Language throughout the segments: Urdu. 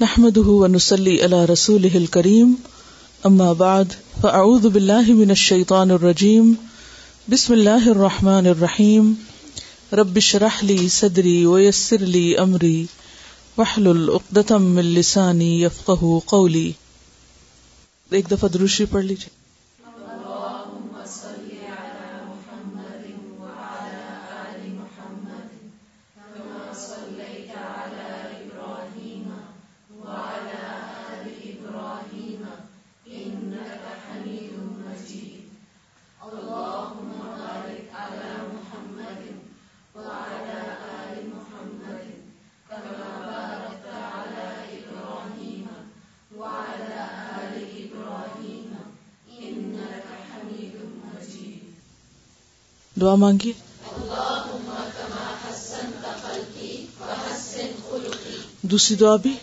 نحمده ونسلی على رسوله الكريم. اما بعد فاعوذ بالله من الشيطان الرجيم. بسم الله الرحمن الرحيم. رب اشرح لي صدري ويسر لي امري واحلل عقدة من لساني يفقهوا قولي. ایک دفعہ دروشی پڑھ لیجیے دعا مانگیے دوسری دعا بھی؟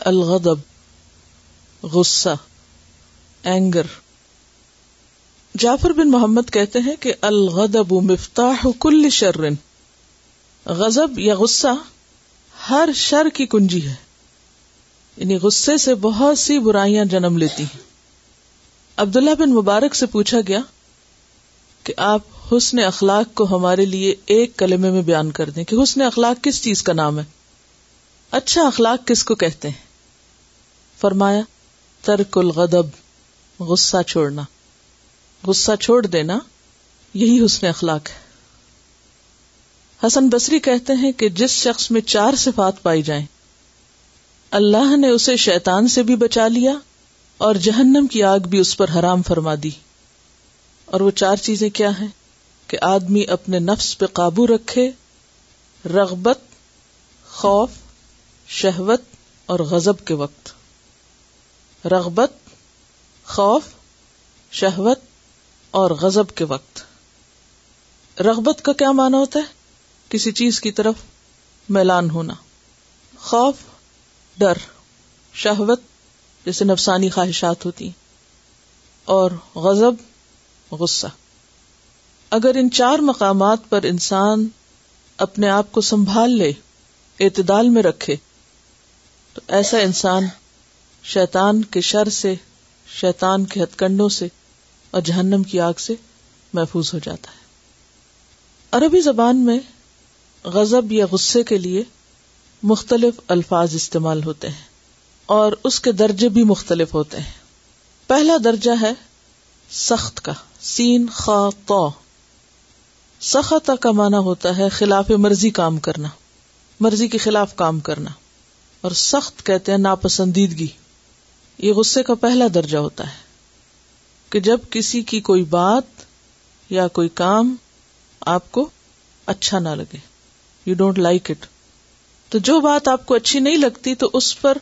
الغضب غصہ اینگر جعفر بن محمد کہتے ہیں کہ الغضب مفتاح کل شرن۔ غضب یا غصہ ہر شر کی کنجی ہے۔ یعنی غصے سے بہت سی برائیاں جنم لیتی ہیں۔ عبداللہ بن مبارک سے پوچھا گیا کہ آپ حسن اخلاق کو ہمارے لیے ایک کلمے میں بیان کر دیں کہ حسن اخلاق کس چیز کا نام ہے؟ اچھا اخلاق کس کو کہتے ہیں؟ فرمایا، ترک الغضب، غصہ چھوڑنا۔ غصہ چھوڑ دینا، یہی حسن اخلاق ہے۔ حسن بصری کہتے ہیں کہ جس شخص میں چار صفات پائی جائیں، اللہ نے اسے شیطان سے بھی بچا لیا اور جہنم کی آگ بھی اس پر حرام فرما دی۔ اور وہ چار چیزیں کیا ہیں؟ کہ آدمی اپنے نفس پہ قابو رکھے، رغبت، خوف، شہوت اور غضب کے وقت۔ رغبت، خوف، شہوت اور غضب کے وقت۔ رغبت کا کیا معنی ہوتا ہے؟ کسی چیز کی طرف میلان ہونا۔ خوف، ڈر، شہوت جیسے نفسانی خواہشات ہوتی اور غضب، غصہ۔ اگر ان چار مقامات پر انسان اپنے آپ کو سنبھال لے، اعتدال میں رکھے، تو ایسا انسان شیطان کے شر سے، شیطان کے ہتھ کنڈوں سے اور جہنم کی آگ سے محفوظ ہو جاتا ہے۔ عربی زبان میں غزب یا غصے کے لیے مختلف الفاظ استعمال ہوتے ہیں اور اس کے درجے بھی مختلف ہوتے ہیں۔ پہلا درجہ ہے سخت کا، سین، خا تو سخت کا معنی ہوتا ہے خلاف مرضی کام کرنا، مرضی کے خلاف کام کرنا۔ اور سخت کہتے ہیں ناپسندیدگی، یہ غصے کا پہلا درجہ ہوتا ہے۔ کہ جب کسی کی کوئی بات یا کوئی کام آپ کو اچھا نہ لگے یو ڈونٹ لائک اٹ تو جو بات آپ کو اچھی نہیں لگتی، تو اس پر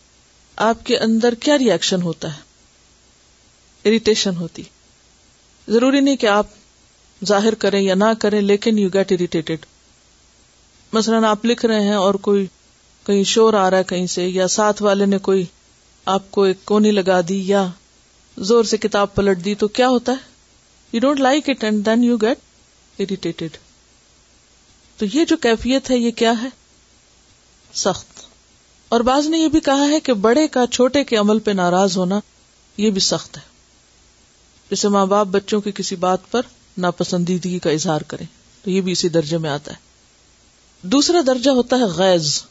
آپ کے اندر کیا ریئیکشن ہوتا ہے؟ اریٹیشن ہوتی۔ ضروری نہیں کہ آپ ظاہر کریں یا نہ کریں، لیکن یو گیٹ اریٹیڈ مثلاً آپ لکھ رہے ہیں اور کوئی کہیں شور آ رہا ہے کہیں سے، یا ساتھ والے نے کوئی آپ کو ایک کونی لگا دی، یا زور سے کتاب پلٹ دی تو کیا ہوتا ہے؟ You don't like it and then you get irritated تو یہ جو کیفیت ہے، یہ کیا ہے؟ سخت. اور بعض نے یہ بھی کہا ہے کہ بڑے کا چھوٹے کے عمل پہ ناراض ہونا یہ بھی سخت ہے۔ جیسے ماں باپ بچوں کی کسی بات پر ناپسندیدگی کا اظہار کریں، تو یہ بھی اسی درجے میں آتا ہے۔ دوسرا درجہ ہوتا ہے غیز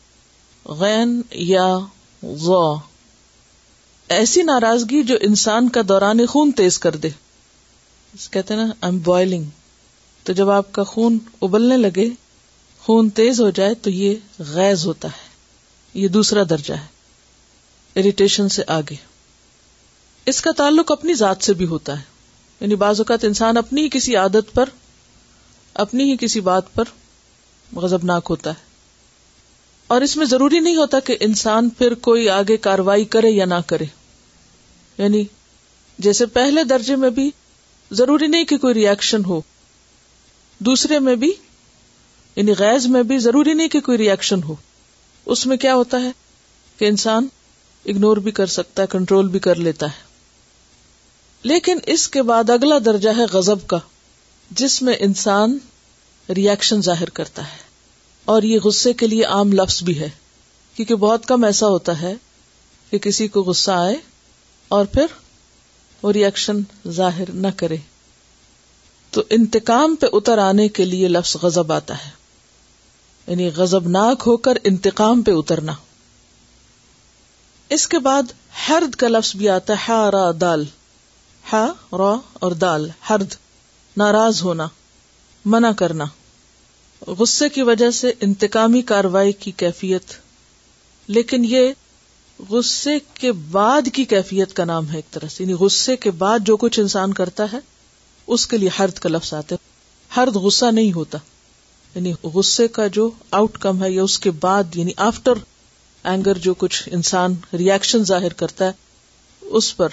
غین یا غو ایسی ناراضگی جو انسان کا دوران خون تیز کر دے۔ کہتے نا ایم بوائلنگ تو جب آپ کا خون ابلنے لگے، خون تیز ہو جائے تو یہ غیز ہوتا ہے۔ یہ دوسرا درجہ ہے۔ اریٹیشن سے آگے۔ اس کا تعلق اپنی ذات سے بھی ہوتا ہے۔ یعنی بعض اوقات انسان اپنی ہی کسی عادت پر، اپنی ہی کسی بات پر غزبناک ہوتا ہے۔ اور اس میں ضروری نہیں ہوتا کہ انسان پھر کوئی آگے کاروائی کرے یا نہ کرے۔ یعنی جیسے پہلے درجے میں بھی ضروری نہیں کہ کوئی ریئیکشن ہو، دوسرے میں بھی یعنی غیز میں بھی ضروری نہیں کہ کوئی ریئیکشن ہو۔ اس میں کیا ہوتا ہے کہ انسان اگنور بھی کر سکتا ہے کنٹرول بھی کر لیتا ہے۔ لیکن اس کے بعد اگلا درجہ ہے غزب کا، جس میں انسان ریئیکشن ظاہر کرتا ہے۔ اور یہ غصے کے لیے عام لفظ بھی ہے، کیونکہ بہت کم ایسا ہوتا ہے کہ کسی کو غصہ آئے اور پھر وہ ریئیکشن ظاہر نہ کرے۔ تو انتقام پہ اتر آنے کے لیے لفظ غزب آتا ہے۔ یعنی غزب ناک ہو کر انتقام پہ اترنا۔ اس کے بعد ہرد کا لفظ بھی آتا ہے ہا را، دال۔ ہا را اور دال۔ ہرد ناراض ہونا، منع کرنا۔ غصے کی وجہ سے انتقامی کاروائی کی کیفیت۔ لیکن یہ غصے کے بعد کی کیفیت کا نام ہے ایک طرح سے۔ یعنی غصے کے بعد جو کچھ انسان کرتا ہے، اس کے لیے ہرد کا لفظ آتا ہے ہرد غصہ نہیں ہوتا۔ یعنی غصے کا جو آؤٹ کم ہے یا اس کے بعد یعنی آفٹر اینگر جو کچھ انسان ریئیکشن ظاہر کرتا ہے، اس پر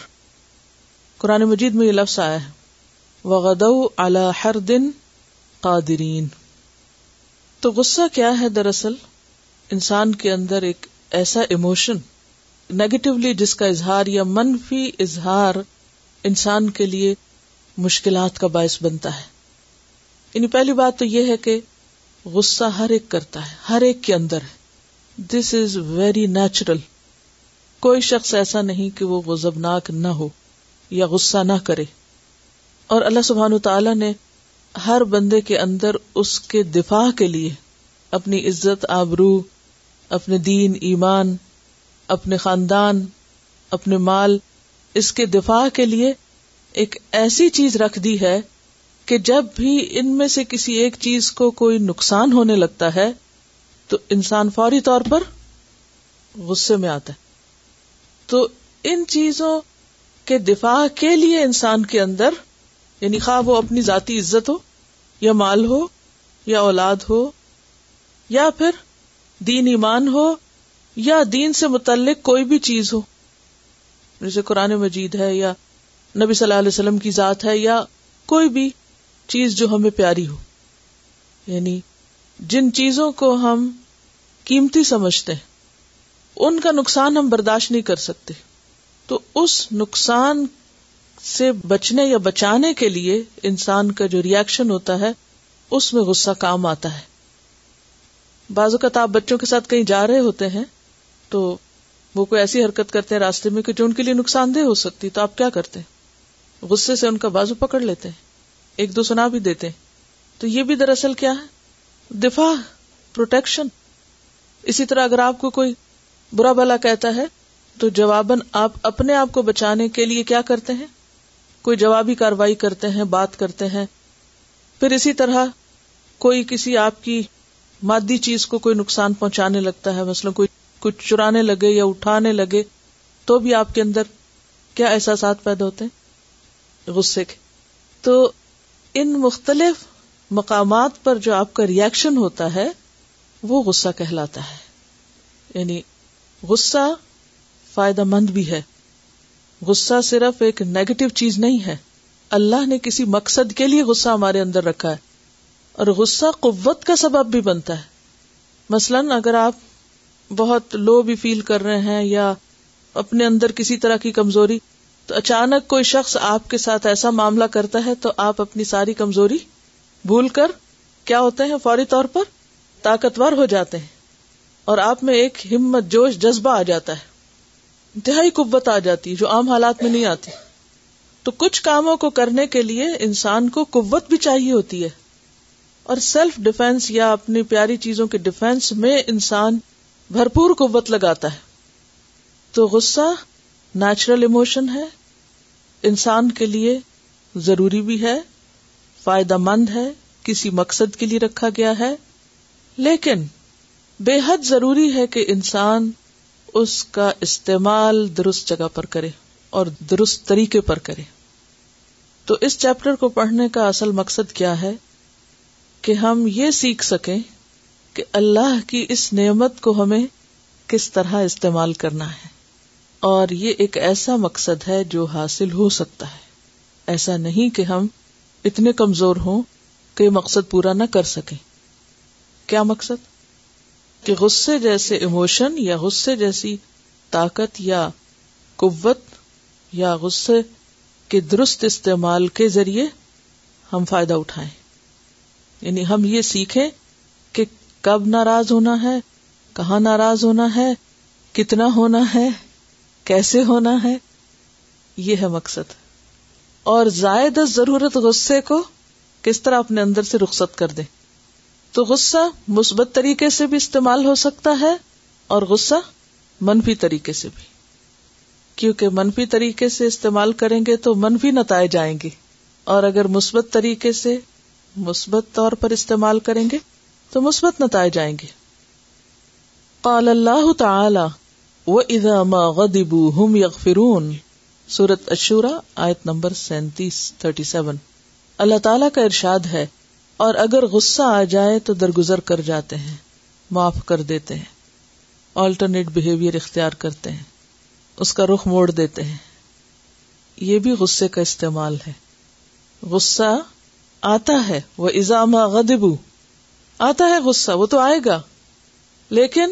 قرآن مجید میں یہ لفظ آیا ہے۔ وغد ہر دن قادرین تو غصہ کیا ہے دراصل؟ انسان کے اندر ایک ایسا ایموشن نیگیٹولی جس کا اظہار یا منفی اظہار انسان کے لیے مشکلات کا باعث بنتا ہے۔ یعنی پہلی بات تو یہ ہے کہ غصہ ہر ایک کرتا ہے، ہر ایک کے اندر ہے۔ دس از ویری نیچرل کوئی شخص ایسا نہیں کہ وہ غزبناک نہ ہو یا غصہ نہ کرے۔ اور اللہ سبحان تعالی نے ہر بندے کے اندر اس کے دفاع کے لیے اپنی عزت، آبرو، اپنے دین، ایمان اپنے خاندان، اپنے مال، اس کے دفاع کے لیے ایک ایسی چیز رکھ دی ہے کہ جب بھی ان میں سے کسی ایک چیز کو کوئی نقصان ہونے لگتا ہے، تو انسان فوری طور پر غصے میں آتا ہے۔ تو ان چیزوں کے دفاع کے لیے انسان کے اندر یعنی خواہ وہ اپنی ذاتی عزت ہو، یا مال ہو، یا اولاد ہو، یا پھر دین ایمان ہو یا دین سے متعلق کوئی بھی چیز ہو، جیسے قرآن مجید ہے یا نبی صلی اللہ علیہ وسلم کی ذات ہے یا کوئی بھی چیز جو ہمیں پیاری ہو۔ یعنی جن چیزوں کو ہم قیمتی سمجھتے ہیں، ان کا نقصان ہم برداشت نہیں کر سکتے۔ تو اس نقصان سے بچنے یا بچانے کے لیے انسان کا جو ریئیکشن ہوتا ہے، اس میں غصہ کام آتا ہے۔ بعض اوقات آپ بچوں کے ساتھ کہیں جا رہے ہوتے ہیں تو وہ کوئی ایسی حرکت کرتے ہیں راستے میں کہ جو ان کے لیے نقصان دہ ہو سکتی، تو آپ کیا کرتے؟ غصے سے ان کا بازو پکڑ لیتے ہیں ایک دو سنا بھی دیتے۔ تو یہ بھی دراصل کیا ہے؟ دفاع پروٹیکشن اسی طرح اگر آپ کو کوئی برا بلا کہتا ہے، تو جواباً آپ اپنے آپ کو بچانے کے لیے کیا کرتے ہیں؟ کوئی جوابی کاروائی کرتے ہیں، بات کرتے ہیں۔ پھر اسی طرح کوئی کسی آپ کی مادی چیز کو کوئی نقصان پہنچانے لگتا ہے، مثلاً کوئی کچھ چرانے لگے یا اٹھانے لگے تو بھی آپ کے اندر کیا احساسات پیدا ہوتے ہیں؟ غصے کے۔ تو ان مختلف مقامات پر جو آپ کا ریئیکشن ہوتا ہے، وہ غصہ کہلاتا ہے۔ یعنی غصہ فائدہ مند بھی ہے۔ غصہ صرف ایک نیگیٹو چیز نہیں ہے۔ اللہ نے کسی مقصد کے لیے غصہ ہمارے اندر رکھا ہے۔ اور غصہ قوت کا سبب بھی بنتا ہے۔ مثلاً اگر آپ بہت لو بھی فیل کر رہے ہیں یا اپنے اندر کسی طرح کی کمزوری، تو اچانک کوئی شخص آپ کے ساتھ ایسا معاملہ کرتا ہے تو آپ اپنی ساری کمزوری بھول کر کیا ہوتے ہیں فوری طور پر؟ طاقتور ہو جاتے ہیں اور آپ میں ایک ہمت، جوش، جذبہ آ جاتا ہے۔ انتہائی قوت آ جاتی، جو عام حالات میں نہیں آتی۔ تو کچھ کاموں کو کرنے کے لیے انسان کو قوت بھی چاہیے ہوتی ہے۔ اور سیلف ڈیفینس یا اپنی پیاری چیزوں کے ڈیفینس میں انسان بھرپور قوت لگاتا ہے۔ تو غصہ نیچرل ایموشن ہے، انسان کے لیے ضروری بھی ہے، فائدہ مند ہے، کسی مقصد کے لیے رکھا گیا ہے۔ لیکن بے حد ضروری ہے کہ انسان اس کا استعمال درست جگہ پر کرے اور درست طریقے پر کرے۔ تو اس چیپٹر کو پڑھنے کا اصل مقصد کیا ہے؟ کہ ہم یہ سیکھ سکیں کہ اللہ کی اس نعمت کو ہمیں کس طرح استعمال کرنا ہے۔ اور یہ ایک ایسا مقصد ہے جو حاصل ہو سکتا ہے۔ ایسا نہیں کہ ہم اتنے کمزور ہوں کہ مقصد پورا نہ کر سکیں۔ کیا مقصد؟ کہ غصے جیسے ایموشن یا غصے جیسی طاقت یا قوت یا غصے کے درست استعمال کے ذریعے ہم فائدہ اٹھائیں۔ یعنی ہم یہ سیکھیں کب ناراض ہونا ہے؟ کہاں ناراض ہونا ہے؟ کتنا ہونا ہے؟ کیسے ہونا ہے؟ یہ ہے مقصد۔ اور زائد ضرورت غصے کو کس طرح اپنے اندر سے رخصت کر دیں؟ تو غصہ مثبت طریقے سے بھی استعمال ہو سکتا ہے اور غصہ منفی طریقے سے بھی۔ کیونکہ منفی طریقے سے استعمال کریں گے تو منفی نتائج آئیں گے۔ اور اگر مثبت طریقے سے مثبت طور پر استعمال کریں گے تو مثبت نتائج آئیں گے۔ قال اللہ تعالی و ادا ما غدبو ہم یغفرون سورت اشورا آیت نمبر سینتیس، تھرٹی سیون۔ اللہ تعالی کا ارشاد ہے، اور اگر غصہ آ جائے تو درگزر کر جاتے ہیں، معاف کر دیتے ہیں۔ آلٹرنیٹ بہیویئر اختیار کرتے ہیں، اس کا رخ موڑ دیتے ہیں۔ یہ بھی غصے کا استعمال ہے۔ غصہ آتا ہے وہ ازامہ غدبو آتا ہے غصہ، وہ تو آئے گا۔ لیکن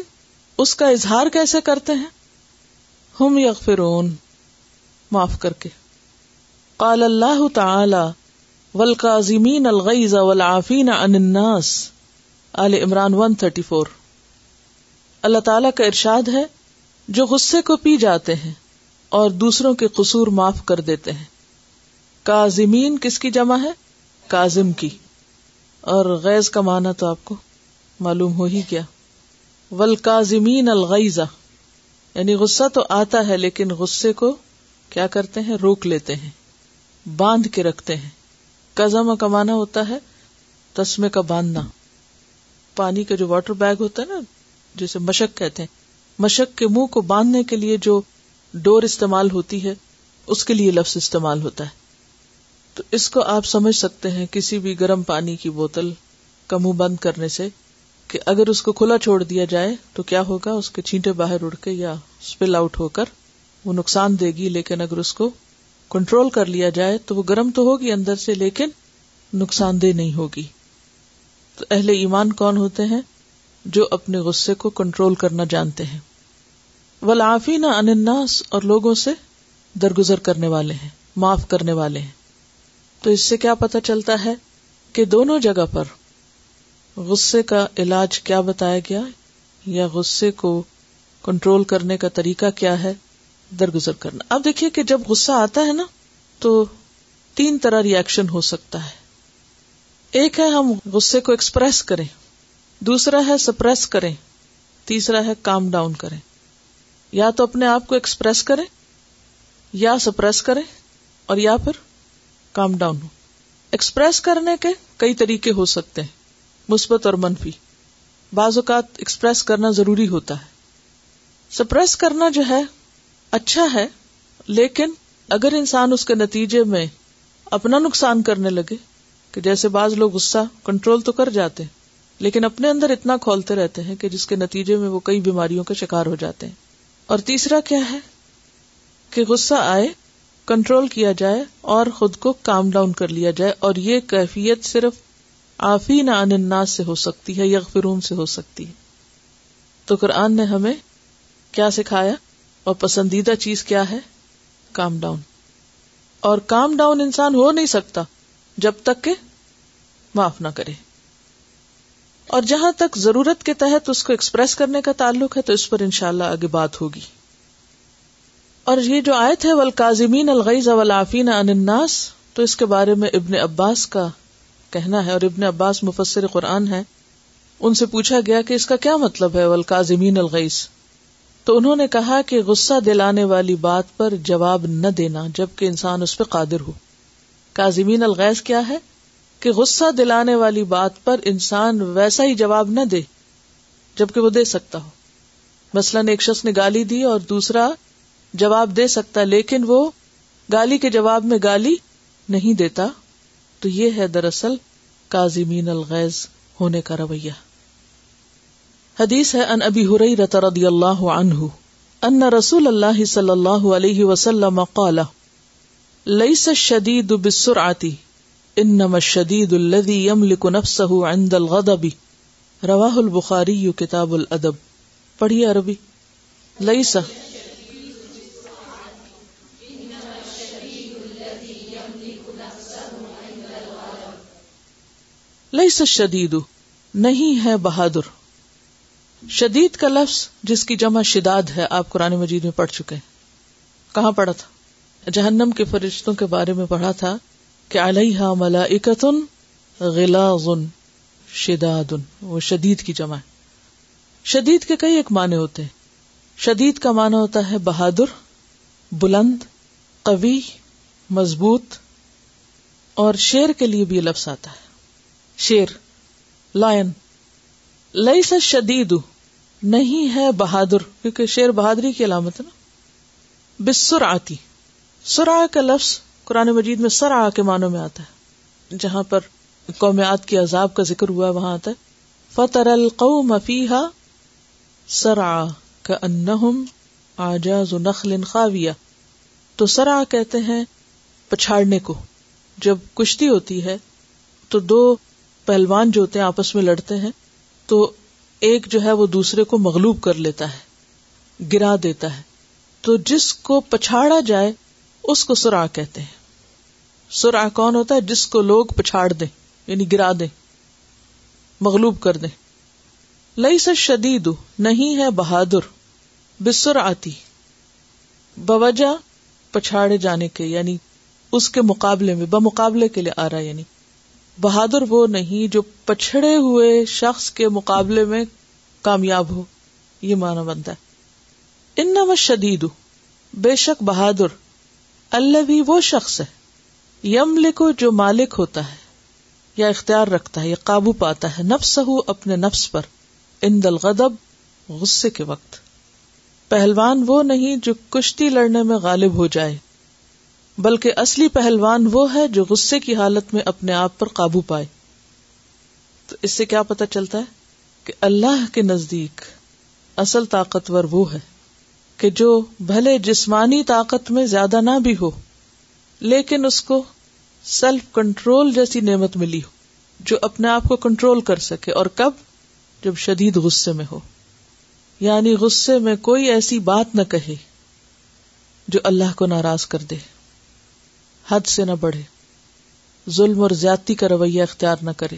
اس کا اظہار کیسے کرتے ہیں؟ ہم یغفرون، معاف کر کے۔ قال اللہ تعالی ولقاظمین الغیز والعافین عن الناس۔ آل عمران 134 اللہ تعالی کا ارشاد ہے، جو غصے کو پی جاتے ہیں اور دوسروں کے قصور معاف کر دیتے ہیں۔ کاظمین کس کی جمع ہے؟ کاظم کی۔ اور غیظ کا معنی تو آپ کو معلوم ہو ہی کیا ولقاظمین الغیزہ یعنی غصہ تو آتا ہے لیکن غصے کو کیا کرتے ہیں؟ روک لیتے ہیں۔ باندھ کے رکھتے ہیں۔ کزم کمانا ہوتا ہے تسمے کا باندھنا۔ پانی کا جو واٹر بیگ ہوتا ہے نا، جسے مشک کہتے ہیں۔ مشک کے منہ کو باندھنے کے لیے جو ڈور استعمال ہوتی ہے، اس کے لیے لفظ استعمال ہوتا ہے۔ تو اس کو آپ سمجھ سکتے ہیں کسی بھی گرم پانی کی بوتل کا منہ بند کرنے سے کہ اگر اس کو کھلا چھوڑ دیا جائے تو کیا ہوگا؟ اس کے چھینٹے باہر اڑ کے یا اسپل آؤٹ ہو کر وہ نقصان دے گی، لیکن اگر اس کو کنٹرول کر لیا جائے تو وہ گرم تو ہوگی اندر سے، لیکن نقصان دہ نہیں ہوگی۔ تو اہل ایمان کون ہوتے ہیں؟ جو اپنے غصے کو کنٹرول کرنا جانتے ہیں۔ ولافی نہ اناس اور لوگوں سے درگزر کرنے والے ہیں، معاف کرنے والے ہیں۔ تو اس سے کیا پتا چلتا ہے کہ دونوں جگہ پر غصے کا علاج کیا بتایا گیا یا غصے کو کنٹرول کرنے کا طریقہ کیا ہے درگزر کرنا۔ اب دیکھیے کہ جب غصہ آتا ہے نا، تو تین طرح ریئیکشن ہو سکتا ہے۔ ایک ہے ہم غصے کو ایکسپریس کریں، دوسرا ہے سپریس کریں، تیسرا ہے کام ڈاؤن کریں۔ یا تو اپنے آپ کو ایکسپریس کریں یا سپریس کریں اور یا پھر کام ڈاؤن ہو۔ ایکسپریس کرنے کے کئی طریقے ہو سکتے ہیں، مثبت اور منفی۔ بعض اوقات ایکسپریس کرنا ضروری ہوتا ہے۔ سپریس کرنا جو ہے اچھا ہے، لیکن اگر انسان اس کے نتیجے میں اپنا نقصان کرنے لگے، کہ جیسے بعض لوگ غصہ، کنٹرول تو کر جاتے ہیں، لیکن اپنے اندر اتنا کھولتے رہتے ہیں کہ جس کے نتیجے میں وہ کئی بیماریوں کا شکار ہو جاتے ہیں۔ اور تیسرا کیا ہے؟ کہ غصہ آئے کنٹرول کیا جائے اور خود کو کام ڈاؤن کر لیا جائے اور یہ کیفیت صرف آفی نہ الناس سے ہو سکتی ہے یا فرون سے ہو سکتی ہے۔ تو قرآن نے ہمیں کیا سکھایا؟ اور پسندیدہ چیز کیا ہے؟ Calm down. اور کام ڈاؤن انسان ہو نہیں سکتا جب تک کہ معاف نہ کرے۔ اور جہاں تک ضرورت کے تحت اس کو ایکسپریس کرنے کا تعلق ہے، تو اس پر انشاءاللہ اللہ آگے بات ہوگی۔ اور یہ جو آیت ہے ولقاظمین الغیز ولافین الناس، تو اس کے بارے میں ابن عباس کا کہنا ہے اور ابن عباس مفسر قرآن ہے ان سے پوچھا گیا کہ اس کا کیا مطلب ہے ولقاظمین الغیز تو انہوں نے کہا کہ غصہ دلانے والی بات پر جواب نہ دینا جبکہ انسان اس پہ قادر ہو۔ کازمین الغیز کیا ہے؟ کہ غصہ دلانے والی بات پر انسان ویسا ہی جواب نہ دے جبکہ وہ دے سکتا ہو۔ مثلاً ایک شخص نے گالی دی اور دوسرا جواب دے سکتا، لیکن وہ گالی کے جواب میں گالی نہیں دیتا۔ تو یہ ہے دراصل کازمین الغیز ہونے کا رویہ۔ حدیث ہے ان ابی حریرہ رضی اللہ عنہ ان رسول اللہ صلی اللہ علیہ وسلم قال ليس الشديد بالسرعه انما الشديد الذي يملك نفسه عند الغضب۔ رواه البخاری، کتاب الادب۔ پڑھیے عربی۔ لیسا لئی شدید نہیں ہے بہادر۔ شدید کا لفظ جس کی جمع شداد ہے، آپ قرآن مجید میں پڑھ چکے ہیں۔ کہاں پڑھا تھا؟ جہنم کے فرشتوں کے بارے میں پڑھا تھا کہ علیہ ملائکتن غلاظ شداد وہ شدید کی جمع ہے۔ شدید کے کئی ایک معنی ہوتے ہیں۔ شدید کا معنی ہوتا ہے بہادر، بلند، قوی، مضبوط، اور شیر کے لیے بھی لفظ آتا ہے۔ شیر، لائن۔ لئی سا شدید نہیں ہے بہادر، کیونکہ شیر بہادری کی علامت ہے نا۔ بسر آتی سرا کا لفظ قرآن مجید میں سرا کے معنوں میں آتا ہے۔ جہاں پر قومیات کی عذاب کا ذکر ہوا وہاں آتا ہے۔ فتر القوم فیہا سرا کا انہم آجاز نخل خاویہ۔ تو سرا کہتے ہیں پچھاڑنے کو۔ جب کشتی ہوتی ہے، تو دو پہلوان جو ہوتے ہیں آپس میں لڑتے ہیں، تو ایک جو ہے وہ دوسرے کو مغلوب کر لیتا ہے، گرا دیتا ہے۔ تو جس کو پچھاڑا جائے، اس کو سرا کہتے ہیں۔ سرا کون ہوتا ہے؟ جس کو لوگ پچھاڑ دیں یعنی گرا دیں، مغلوب کر دیں۔ لئی سے شدید نہیں ہے بہادر بسر آتی بوجہ پچھاڑے جانے کے یعنی اس کے مقابلے میں، بمقابلے کے لیے آ رہا یعنی بہادر وہ نہیں جو پچھڑے ہوئے شخص کے مقابلے میں کامیاب ہو۔ یہ مانا بنتا ہے۔ ان شدید بے شک بہادر اللہ بھی وہ شخص ہے یم لکھو جو مالک ہوتا ہے یا اختیار رکھتا ہے، یا قابو پاتا ہے نفس ہو اپنے نفس پر ان دل غدب غصے کے وقت۔ پہلوان وہ نہیں جو کشتی لڑنے میں غالب ہو جائے۔ بلکہ اصلی پہلوان وہ ہے جو غصے کی حالت میں اپنے آپ پر قابو پائے۔ تو اس سے کیا پتا چلتا ہے کہ اللہ کے نزدیک اصل طاقتور وہ ہے کہ جو بھلے جسمانی طاقت میں زیادہ نہ بھی ہو، لیکن اس کو سیلف کنٹرول جیسی نعمت ملی ہو، جو اپنے آپ کو کنٹرول کر سکے اور کب؟ جب شدید غصے میں ہو۔ یعنی غصے میں کوئی ایسی بات نہ کہے جو اللہ کو ناراض کر دے۔ حد سے نہ بڑھے۔ ظلم اور زیادتی کا رویہ اختیار نہ کرے۔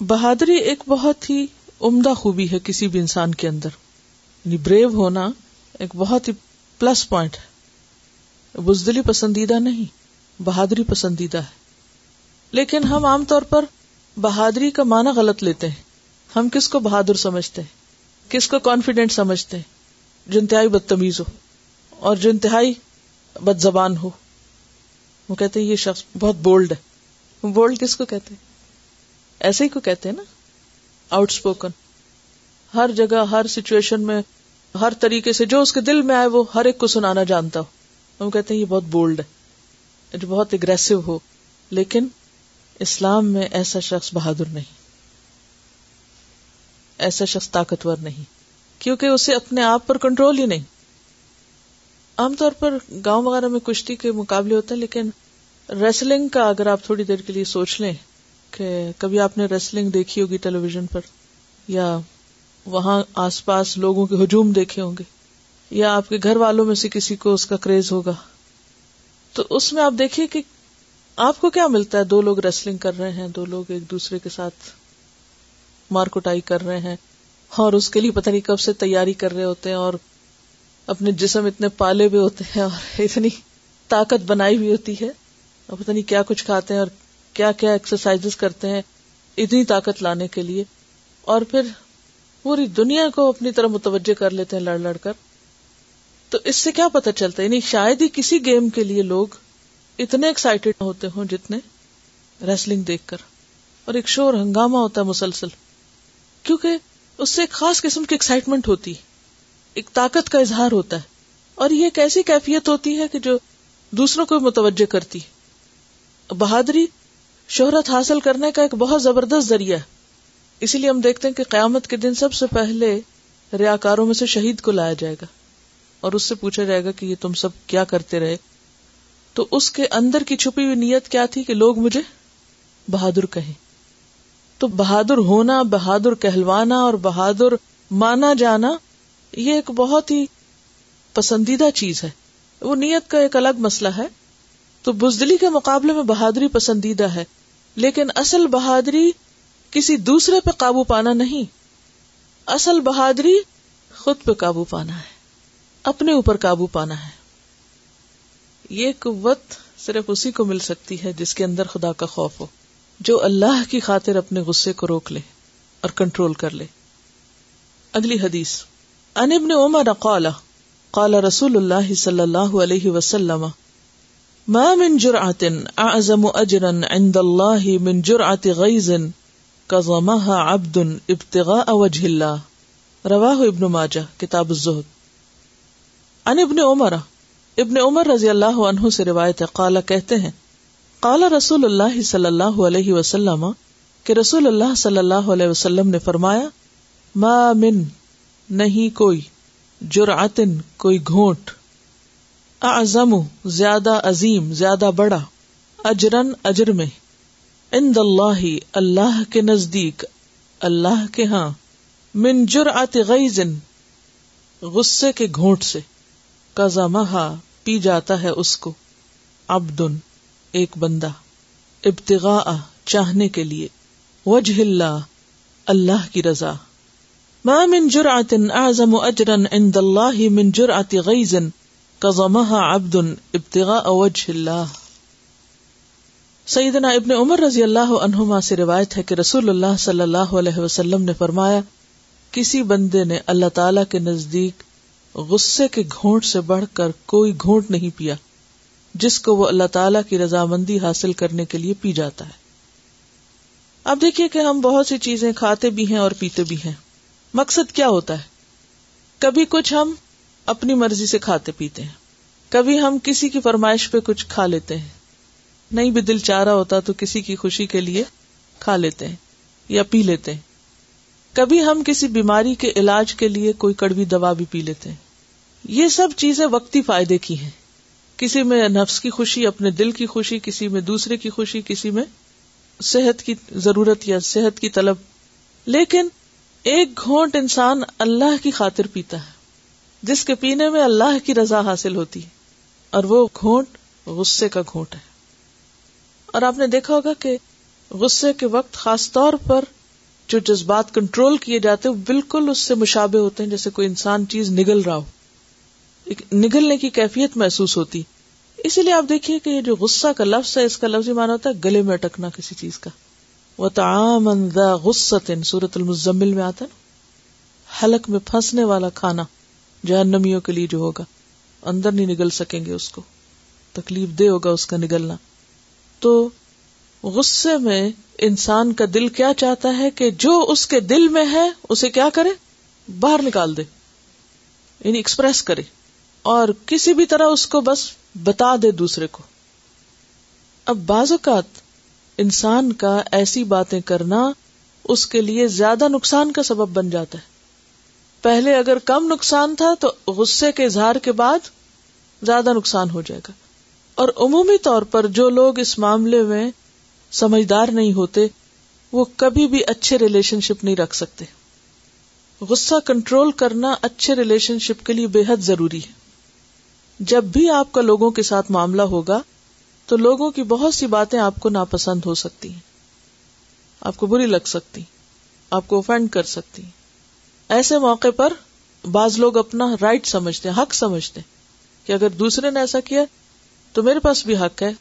بہادری ایک بہت ہی عمدہ خوبی ہے کسی بھی انسان کے اندر۔ یعنی بریو ہونا ایک بہت ہی پلس پوائنٹ ہے۔ بزدلی پسندیدہ نہیں، بہادری پسندیدہ ہے۔ لیکن ہم عام طور پر بہادری کا معنی غلط لیتے ہیں۔ ہم کس کو بہادر سمجھتے ہیں؟ کس کو کانفیڈینٹ سمجھتے ہیں؟ جو انتہائی بدتمیز ہو اور جو انتہائی بد زبان ہو۔ وہ کہتے ہیں یہ شخص بہت بولڈ ہے۔ بولڈ کس کو کہتے ہیں؟ ایسے ہی کو کہتے ہیں نا۔ آؤٹ اسپوکن ہر جگہ، ہر سچویشن میں، ہر طریقے سے جو اس کے دل میں آئے وہ ہر ایک کو سنانا جانتا ہو۔ کہتے ہیں یہ بہت بولڈ ہے۔ جو بہت اگریسو ہو۔ لیکن اسلام میں ایسا شخص بہادر نہیں۔ ایسا شخص طاقتور نہیں۔ کیونکہ اسے اپنے آپ پر کنٹرول ہی نہیں۔ عام طور پر گاؤں وغیرہ میں کشتی کے مقابلے ہوتے ہیں، لیکن ریسلنگ کا اگر آپ تھوڑی دیر کے لیے سوچ لیں کہ کبھی آپ نے ریسلنگ دیکھی ہوگی ٹیلی ویژن پر، یا وہاں آس پاس لوگوں کے ہجوم دیکھے ہوں گے، یا آپ کے گھر والوں میں سے کسی کو اس کا کریز ہوگا۔ تو اس میں آپ دیکھیے کہ آپ کو کیا ملتا ہے، دو لوگ ریسلنگ کر رہے ہیں، دو لوگ ایک دوسرے کے ساتھ مار کٹائی کر رہے ہیں، اور اس کے لیے پتہ نہیں کب سے تیاری کر رہے ہوتے ہیں، اور اپنے جسم اتنے پالے ہوئے ہوتے ہیں اور اتنی طاقت بنائی ہوئی ہوتی ہے اور پتہ نہیں کیا کچھ کھاتے ہیں اور کیا کیا ایکسرسائز کرتے ہیں اتنی طاقت لانے کے لیے اور پھر پوری دنیا کو اپنی طرح متوجہ کر لیتے ہیں لڑ لڑ کر تو اس سے کیا پتا چلتا ہے؟ یعنی شاید ہی کسی گیم کے لیے لوگ اتنے ایکسائٹیڈ ہوتے ہوں جتنے ریسلنگ دیکھ کر اور ایک شور ہنگامہ ہوتا ہے مسلسل کیونکہ اس سے ایک خاص قسم کی ایکسائٹمنٹ ہوتی ہے۔ ایک طاقت کا اظہار ہوتا ہے اور یہ ایک ایسی کیفیت ہوتی ہے کہ جو دوسروں کو متوجہ کرتی بہادری شہرت حاصل کرنے کا ایک بہت زبردست ذریعہ ہے۔ اسی لیے ہم دیکھتے ہیں کہ قیامت کے دن سب سے پہلے ریاکاروں میں سے شہید کو لایا جائے گا اور اس سے پوچھا جائے گا کہ یہ تم سب کیا کرتے رہے؟ تو اس کے اندر کی چھپی ہوئی نیت کیا تھی کہ لوگ مجھے بہادر کہیں؟ تو بہادر ہونا، بہادر کہلوانا اور بہادر مانا جانا یہ ایک بہت ہی پسندیدہ چیز ہے۔ وہ نیت کا ایک الگ مسئلہ ہے۔ تو بزدلی کے مقابلے میں بہادری پسندیدہ ہے۔ لیکن اصل بہادری کسی دوسرے پہ قابو پانا نہیں۔ اصل بہادری خود پہ قابو پانا ہے۔ اپنے اوپر قابو پانا ہے۔ یہ قوت صرف اسی کو مل سکتی ہے جس کے اندر خدا کا خوف ہو۔ جو اللہ کی خاطر اپنے غصے کو روک لے اور کنٹرول کر لے۔ اگلی حدیث۔ ان ابن عمر قال قال رسول اللہ صلی اللہ علیہ وسلم، ما من جرعة اعظم اجرا عند الله من جرعة غيظ كظمها عبد ابتغاء وجه الله رواه ابن ماجه کتاب الزهد ان ابن عمر ابن عمر رضی اللہ عنہ سے روایت ہے قالا کہتے ہیں قالا رسول اللہ صلی اللہ علیہ وسلم، کہ رسول اللہ صلی اللہ علیہ وسلم نے فرمایا، ما من نہیں کوئی، جرعتن، کوئی گھونٹ۔ اعظم، زیادہ عظیم، زیادہ بڑا۔ اجرن، اجر میں۔ اند اللہ اللہ کے نزدیک۔ اللہ کے ہاں۔ من جرعت غیزن غصے کے گھونٹ سے۔ کزمہا پی جاتا ہے اس کو۔ عبدن، ایک بندہ۔ ابتغاء، چاہنے کے لیے۔ وجہ اللہ اللہ کی رضا۔ ما من جرعت اعظم اجرا عند اللہ من جرعت غیظ کظمہا عبد ابتغاء وجہ اللہ سیدنا ابن عمر رضی اللہ عنہما سے روایت ہے کہ رسول اللہ صلی اللہ علیہ وسلم نے فرمایا، کسی بندے نے اللہ تعالی کے نزدیک غصے کے گھونٹ سے بڑھ کر کوئی گھونٹ نہیں پیا، جس کو وہ اللہ تعالی کی رضامندی حاصل کرنے کے لیے پی جاتا ہے۔ اب دیکھیے کہ ہم بہت سی چیزیں کھاتے بھی ہیں اور پیتے بھی ہیں۔ مقصد کیا ہوتا ہے؟ کبھی کچھ ہم اپنی مرضی سے کھاتے پیتے ہیں۔ کبھی ہم کسی کی فرمائش پہ کچھ کھا لیتے ہیں۔ نہیں بھی دل چاہ رہا ہوتا تو کسی کی خوشی کے لیے کھا لیتے ہیں یا پی لیتے ہیں۔ کبھی ہم کسی بیماری کے علاج کے لیے کوئی کڑوی دوا بھی پی لیتے ہیں۔ یہ سب چیزیں وقتی فائدے کی ہیں۔ کسی میں نفس کی خوشی، اپنے دل کی خوشی، کسی میں دوسرے کی خوشی، کسی میں صحت کی ضرورت یا صحت کی طلب۔ لیکن ایک گھونٹ انسان اللہ کی خاطر پیتا ہے، جس کے پینے میں اللہ کی رضا حاصل ہوتی ہے، اور وہ گھونٹ غصے کا گھونٹ ہے۔ اور آپ نے دیکھا ہوگا کہ غصے کے وقت خاص طور پر جو جذبات کنٹرول کیے جاتے ہیں بالکل اس سے مشابے ہوتے ہیں، جیسے کوئی انسان چیز نگل رہا ہو۔ ایک نگلنے کی کیفیت محسوس ہوتی۔ اسی لیے آپ دیکھیے کہ یہ جو غصہ کا لفظ ہے، اس کا لفظ مانا ہوتا ہے گلے میں اٹکنا کسی چیز کا۔ وہ تعام غصت سورت المزمل میں آتا نا حلق میں پھنسنے والا کھانا جہنمیوں کے لیے جو ہوگا، اندر نہیں نگل سکیں گے اس کو، تکلیف دے ہوگا اس کا نگلنا۔ تو غصے میں انسان کا دل کیا چاہتا ہے کہ جو اس کے دل میں ہے، اسے کیا کرے؟ باہر نکال دے یعنی ایکسپریس کرے۔ اور کسی بھی طرح اس کو بس بتا دے دوسرے کو۔ اب بعض اوقات انسان کا ایسی باتیں کرنا اس کے لیے زیادہ نقصان کا سبب بن جاتا ہے۔ پہلے اگر کم نقصان تھا تو غصے کے اظہار کے بعد زیادہ نقصان ہو جائے گا۔ اور عمومی طور پر جو لوگ اس معاملے میں سمجھدار نہیں ہوتے، وہ کبھی بھی اچھے ریلیشن شپ نہیں رکھ سکتے۔ غصہ کنٹرول کرنا اچھے ریلیشن شپ کے لیے بے حد ضروری ہے۔ جب بھی آپ کا لوگوں کے ساتھ معاملہ ہوگا تو لوگوں کی بہت سی باتیں آپ کو ناپسند ہو سکتی ہیں۔ آپ کو بری لگ سکتی آپ کو اوفینڈ کر سکتی ایسے موقع پر بعض لوگ اپنا رائٹ سمجھتے ہیں، حق سمجھتے ہیں کہ اگر دوسرے نے ایسا کیا تو میرے پاس بھی حق ہے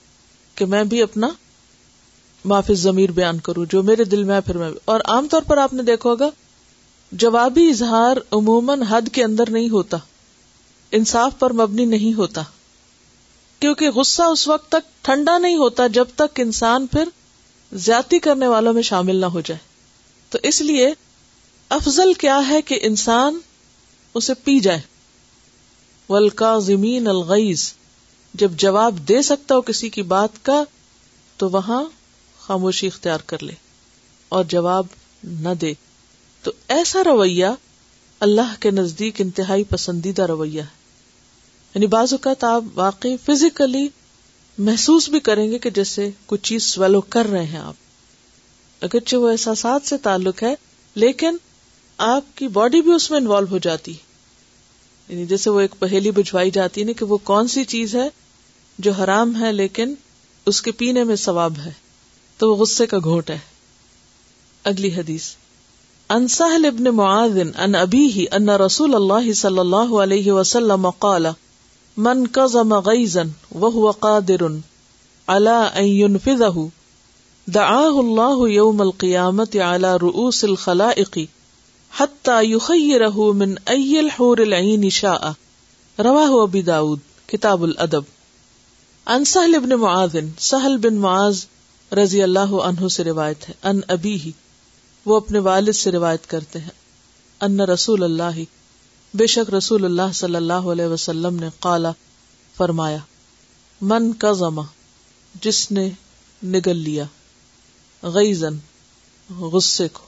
کہ میں بھی اپنا معافی ضمیر بیان کروں، جو میرے دل میں پھر میں اور عام طور پر آپ نے دیکھا ہوگا، جوابی اظہار عموماً حد کے اندر نہیں ہوتا، انصاف پر مبنی نہیں ہوتا۔ کیونکہ غصہ اس وقت تک ٹھنڈا نہیں ہوتا جب تک انسان پھر زیادتی کرنے والوں میں شامل نہ ہو جائے۔ تو اس لیے افضل کیا ہے کہ انسان اسے پی جائے۔ ولکا زمین الغیز جب جواب دے سکتا ہو کسی کی بات کا، تو وہاں خاموشی اختیار کر لے اور جواب نہ دے۔ تو ایسا رویہ اللہ کے نزدیک انتہائی پسندیدہ رویہ ہے۔ یعنی بعض اوقات آپ واقعی فزیکلی محسوس بھی کریں گے کہ جیسے کچھ چیز سویلو کر رہے ہیں آپ۔ اگرچہ وہ احساسات سے تعلق ہے، لیکن آپ کی باڈی بھی اس میں انوالو ہو جاتی۔ یعنی جیسے وہ ایک پہیلی بجوائی جاتی ہے کہ وہ کون سی چیز ہے جو حرام ہے لیکن اس کے پینے میں ثواب ہے۔ تو وہ غصے کا گھونٹ ہے۔ اگلی حدیث۔ ان سهل ابن معاذ ان ابيه ان رسول الله صلى الله عليه وسلم قال من كظم غيظا وهو قادر على ان ينفذه دعاه الله يوم القيامة على رؤوس الخلائق حتى يخيره من اي الحور العين شاء رواه ابي داود، کتاب الادب۔ ان سهل ابن معاذ سهل بن معاذ رضی اللہ عنہ سے روایت ہے ان ابی ہی وہ اپنے والد سے روایت کرتے ہیں، ان رسول اللہ بے شک رسول اللہ صلی اللہ علیہ وسلم نے قالا، فرمایا، من کا زما جس نے نگل لیا غیزن غصے کو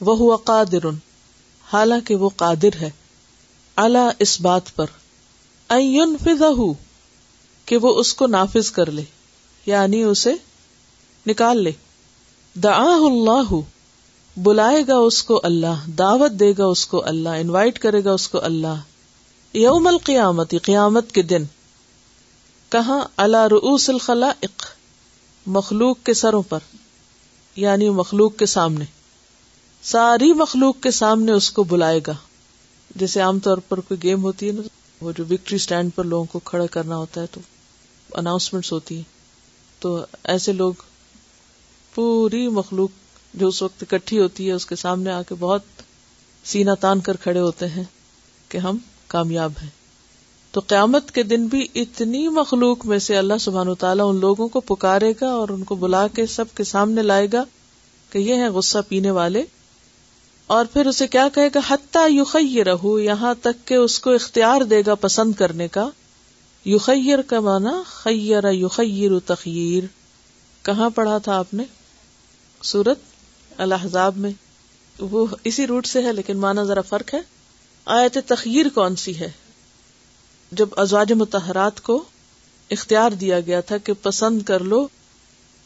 وہ ہوا قادر، حالانکہ وہ قادر ہے اعلی اس بات پر این کہ وہ اس کو نافذ کر لے یعنی اسے نکال لے۔ دعا اللہ بلائے گا اس کو اللہ، دعوت دے گا اس کو اللہ انوائٹ کرے گا اس کو اللہ۔ یوم القیامت، قیامت کے دن۔ کہاں؟ اللہ رؤوس الخلائق، مخلوق کے سروں پر۔ یعنی مخلوق کے سامنے۔ ساری مخلوق کے سامنے اس کو بلائے گا۔ جیسے عام طور پر کوئی گیم ہوتی ہے نا، وہ جو وکٹری اسٹینڈ پر لوگوں کو کھڑا کرنا ہوتا ہے تو اناؤنسمنٹ ہوتی ہے تو ایسے لوگ پوری مخلوق جو اس وقت اکٹھی ہوتی ہے، اس کے سامنے آ کے بہت سینا تان کر کھڑے ہوتے ہیں کہ ہم کامیاب ہیں۔ تو قیامت کے دن بھی اتنی مخلوق میں سے اللہ سبحان و تعالیٰ ان لوگوں کو پکارے گا اور ان کو بلا کے سب کے سامنے لائے گا کہ یہ ہے غصہ پینے والے۔ اور پھر اسے کیا کہے گا؟ حتیٰ یوخیر رہو یہاں تک کہ اس کو اختیار دے گا پسند کرنے کا۔ یوخیر کا مانا خیر یوخیر تخیر۔ کہاں پڑھا تھا آپ نے سورت؟ الحضاب میں، وہ اسی روٹ سے ہے، لیکن مانا ذرا فرق ہے۔ آیت تخیر کون سی ہے؟ جب ازواج متحرات کو اختیار دیا گیا تھا کہ پسند کر لو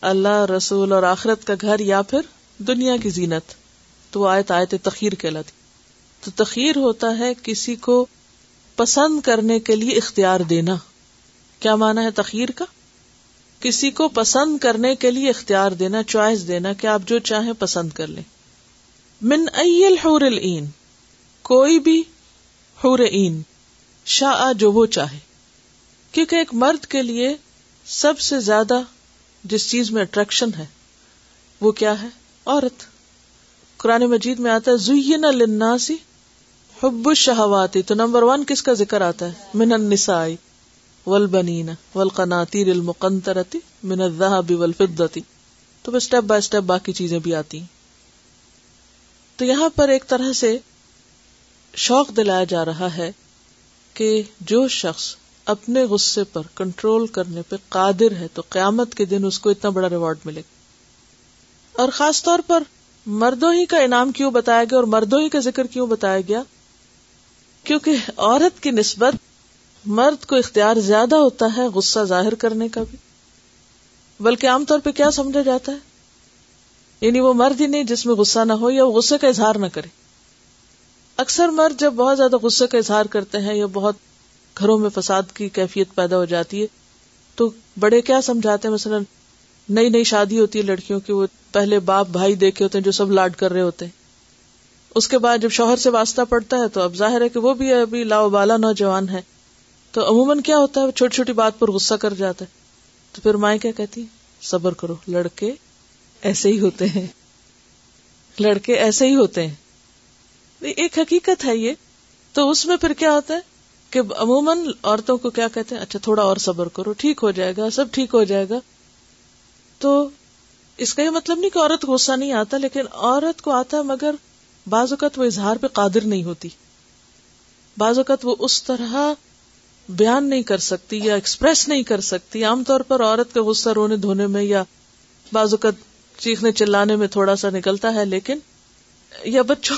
اللہ، رسول اور آخرت کا گھر یا پھر دنیا کی زینت، تو وہ آیت آیت تخیر کہلاتی۔ تو تخیر ہوتا ہے کسی کو پسند کرنے کے لیے اختیار دینا۔ کیا مانا ہے تخیر کا؟ کسی کو پسند کرنے کے لیے اختیار دینا، چوائس دینا کہ آپ جو چاہیں پسند کر لیں۔ من الحور العین، کوئی بھی حور عین، شاہ جو وہ چاہے۔ کیونکہ ایک مرد کے لیے سب سے زیادہ جس چیز میں اٹریکشن ہے، وہ کیا ہے؟ عورت۔ قرآن مجید میں آتا ہے، زین الناسی حب الشہواتی تو نمبر ون کس کا ذکر آتا ہے؟ من النسائی والبنین والقناطیر المقنطرتی من الذهب والفضة تو بس سٹیپ بائی سٹیپ باقی چیزیں بھی آتی ہیں۔ تو یہاں پر ایک طرح سے شوق دلایا جا رہا ہے کہ جو شخص اپنے غصے پر کنٹرول کرنے پہ قادر ہے، تو قیامت کے دن اس کو اتنا بڑا ریوارڈ ملے گا۔ اور خاص طور پر مردوں ہی کا انعام کیوں بتایا گیا اور مردوں ہی کا ذکر کیوں بتایا گیا؟ کیونکہ عورت کی نسبت مرد کو اختیار زیادہ ہوتا ہے غصہ ظاہر کرنے کا بھی۔ بلکہ عام طور پہ کیا سمجھا جاتا ہے؟ یعنی وہ مرد ہی نہیں جس میں غصہ نہ ہو یا وہ غصے کا اظہار نہ کرے۔ اکثر مرد جب بہت زیادہ غصے کا اظہار کرتے ہیں یا بہت گھروں میں فساد کی کیفیت پیدا ہو جاتی ہے، تو بڑے کیا سمجھاتے ہیں؟ مثلا نئی نئی شادی ہوتی ہے لڑکیوں کی، وہ پہلے باپ بھائی دیکھے ہوتے ہیں جو سب لاڈ کر رہے ہوتے ہیں۔ اس کے بعد جب شوہر سے واسطہ پڑتا ہے تو اب ظاہر ہے کہ وہ بھی ابھی لاؤ بالا نوجوان ہے۔ تو عموماً کیا ہوتا ہے؟ چھوٹی چھوٹی بات پر غصہ کر جاتا ہے۔ تو پھر مائیں کیا کہتی صبر کرو، لڑکے ایسے ہی ہوتے ہیں۔ لڑکے ایسے ہی ہوتے ہیں۔ ایک حقیقت ہے یہ۔ تو اس میں پھر کیا ہوتا ہے؟ کہ عموماً عورتوں کو کیا کہتے ہیں؟ اچھا تھوڑا اور صبر کرو، ٹھیک ہو جائے گا، سب ٹھیک ہو جائے گا۔ تو اس کا یہ مطلب نہیں کہ عورت کو غصہ نہیں آتا، لیکن عورت کو آتا مگر بعض اوقات وہ اظہار پہ قادر نہیں ہوتی۔ بعض اوقات وہ اس طرح بیان نہیں کر سکتی یا ایکسپریس نہیں کر سکتی۔ عام طور پر عورت کا غصہ رونے دھونے میں یا بعض اوقات چیخنے چلانے میں تھوڑا سا نکلتا ہے، لیکن یا بچوں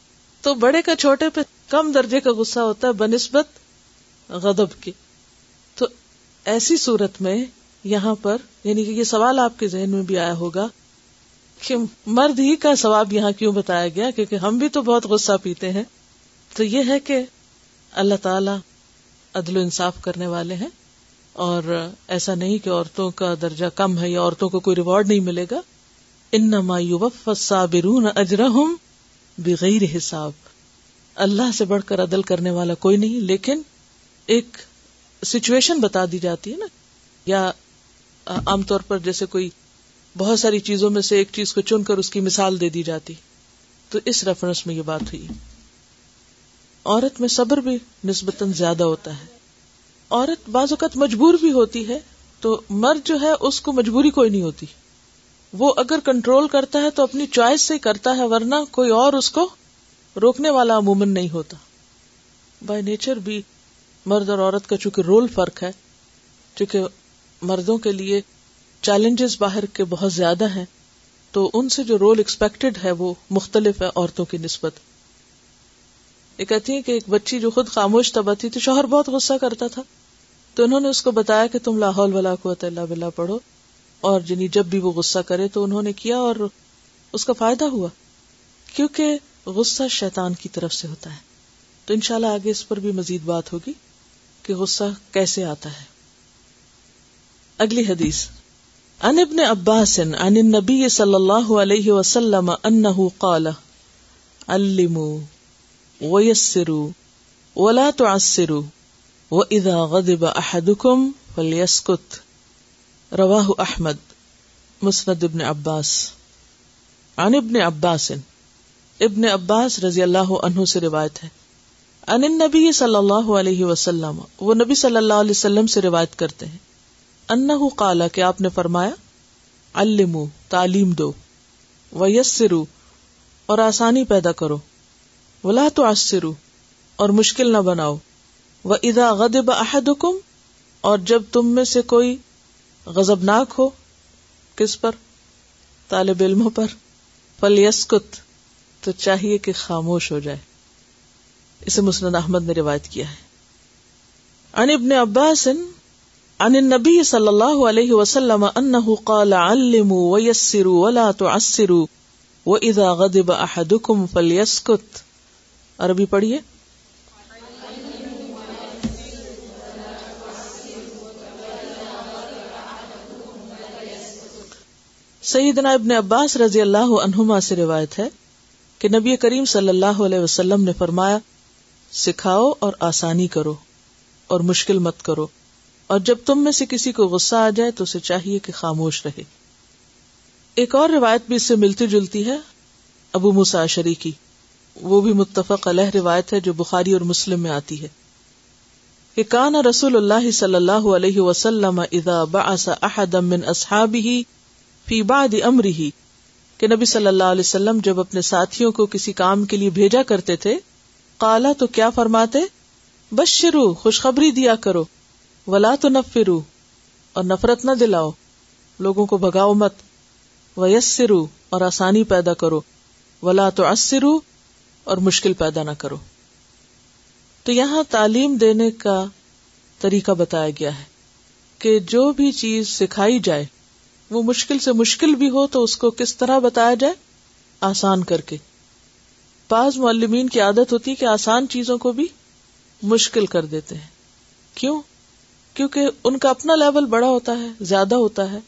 تو بڑے کا چھوٹے پہ کم درجے کا غصہ ہوتا ہے بنسبت غدب کی۔ تو ایسی صورت میں یہاں پر یعنی کہ یہ سوال آپ کے ذہن میں بھی آیا ہوگا کہ مرد ہی کا ثواب یہاں کیوں بتایا گیا؟ کیونکہ ہم بھی تو بہت غصہ پیتے ہیں۔ تو یہ ہے کہ اللہ تعالی عدل و انصاف کرنے والے ہیں اور ایسا نہیں کہ عورتوں کا درجہ کم ہے یا عورتوں کو کوئی ریوارڈ نہیں ملے گا۔ ان صابرون اجرہم بغیر حساب۔ اللہ سے بڑھ کر عدل کرنے والا کوئی نہیں، لیکن ایک سچویشن بتا دی جاتی ہے نا۔ یا عام طور پر جیسے کوئی بہت ساری چیزوں میں سے ایک چیز کو چن کر اس کی مثال دے دی جاتی۔ تو اس ریفرنس میں یہ بات ہوئی۔ عورت میں صبر بھی نسبتاً زیادہ ہوتا ہے۔ عورت بعض اوقات مجبور بھی ہوتی ہے تو مرد جو ہے اس کو مجبوری کوئی نہیں ہوتی۔ وہ اگر کنٹرول کرتا ہے تو اپنی چوائس سے کرتا ہے، ورنہ کوئی اور اس کو روکنے والا عموماً نہیں ہوتا۔ بائی نیچر بھی مرد اور عورت کا چونکہ رول فرق ہے، چونکہ مردوں کے لیے چیلنجز باہر کے بہت زیادہ ہیں، تو ان سے جو رول ایکسپیکٹڈ ہے وہ مختلف ہے عورتوں کی نسبت۔ یہ کہتی ہے کہ ایک بچی جو خود خاموش تبتی تھی تو شوہر بہت غصہ کرتا تھا۔ تو انہوں نے اس کو بتایا کہ تم لاہور ولا کو اللہ بلا پڑھو، اور جنی جب بھی وہ غصہ کرے تو انہوں نے کیا اور اس کا فائدہ ہوا۔ کیونکہ غصہ شیطان کی طرف سے ہوتا ہے۔ تو انشاءاللہ آگے اس پر بھی مزید بات ہوگی کہ غصہ کیسے آتا ہے۔ اگلی حدیث۔ ان ابن عباس، عن النبی صلی اللہ علیہ وسلم انه قال، علموا ويسروا ولا تعسروا واذا غضب احدكم فليسكت۔ رواہ احمد مسند ابن عباس۔ عن ابن عباس ابن عباس رضی اللہ عنہ سے روایت ہے۔ ان النبی صلی اللہ علیہ وسلم، وہ نبی صلی اللہ علیہ وسلم سے روایت کرتے ہیں۔ انہو قالا کہ آپ نے فرمایا، علمو، تعلیم دو۔ ویسرو اور آسانی پیدا کرو۔ ولا تعسرو، اور مشکل نہ بناؤ۔ و اذا غضب احدکم اور جب تم میں سے کوئی غزبناک ہو، کس پر؟ طالب علموں پر۔ پل یسکت تو چاہیے کہ خاموش ہو جائے۔ اسے مسند احمد نے روایت کیا ہے۔ ان ابن عباس، عن النبی صلی اللہ علیہ وسلم انه قال علموا ويسروا ولا تعسروا واذا غضب احدكم فليسكت۔ عربی پڑھیے۔ سیدنا ابن عباس رضی اللہ عنہما سے روایت ہے کہ نبی کریم صلی اللہ علیہ وسلم نے فرمایا، سکھاؤ اور آسانی کرو اور مشکل مت کرو۔ اور جب تم میں سے کسی کو غصہ آ جائے تو اسے چاہیے کہ خاموش رہے۔ ایک اور روایت بھی اس سے ملتی جلتی ہے، ابو مساشری کی وہ بھی متفق علیہ روایت ہے جو بخاری اور مسلم میں آتی ہے کہ کان رسول اللہ صلی اللہ علیہ وسلم اذا بعث احد من اصحابه فی بعد امری کہ نبی صلی اللہ علیہ وسلم جب اپنے ساتھیوں کو کسی کام کے لیے بھیجا کرتے تھے کالا تو کیا فرماتے؟ بس شروع خوشخبری دیا کرو، ولا تو نفرو اور نفرت نہ دلاؤ، لوگوں کو بگاؤ مت، ویسرو، اور آسانی پیدا کرو، ولا تو اسرو اور مشکل پیدا نہ کرو۔ تو یہاں تعلیم دینے کا طریقہ بتایا گیا ہے کہ جو بھی چیز سکھائی جائے، وہ مشکل سے مشکل بھی ہو تو اس کو کس طرح بتایا جائے؟ آسان کر کے۔ بعض معلمین کی عادت ہوتی ہے کہ آسان چیزوں کو بھی مشکل کر دیتے ہیں۔ کیوں؟ کیونکہ ان کا اپنا لیول بڑا ہوتا ہے، زیادہ ہوتا ہے،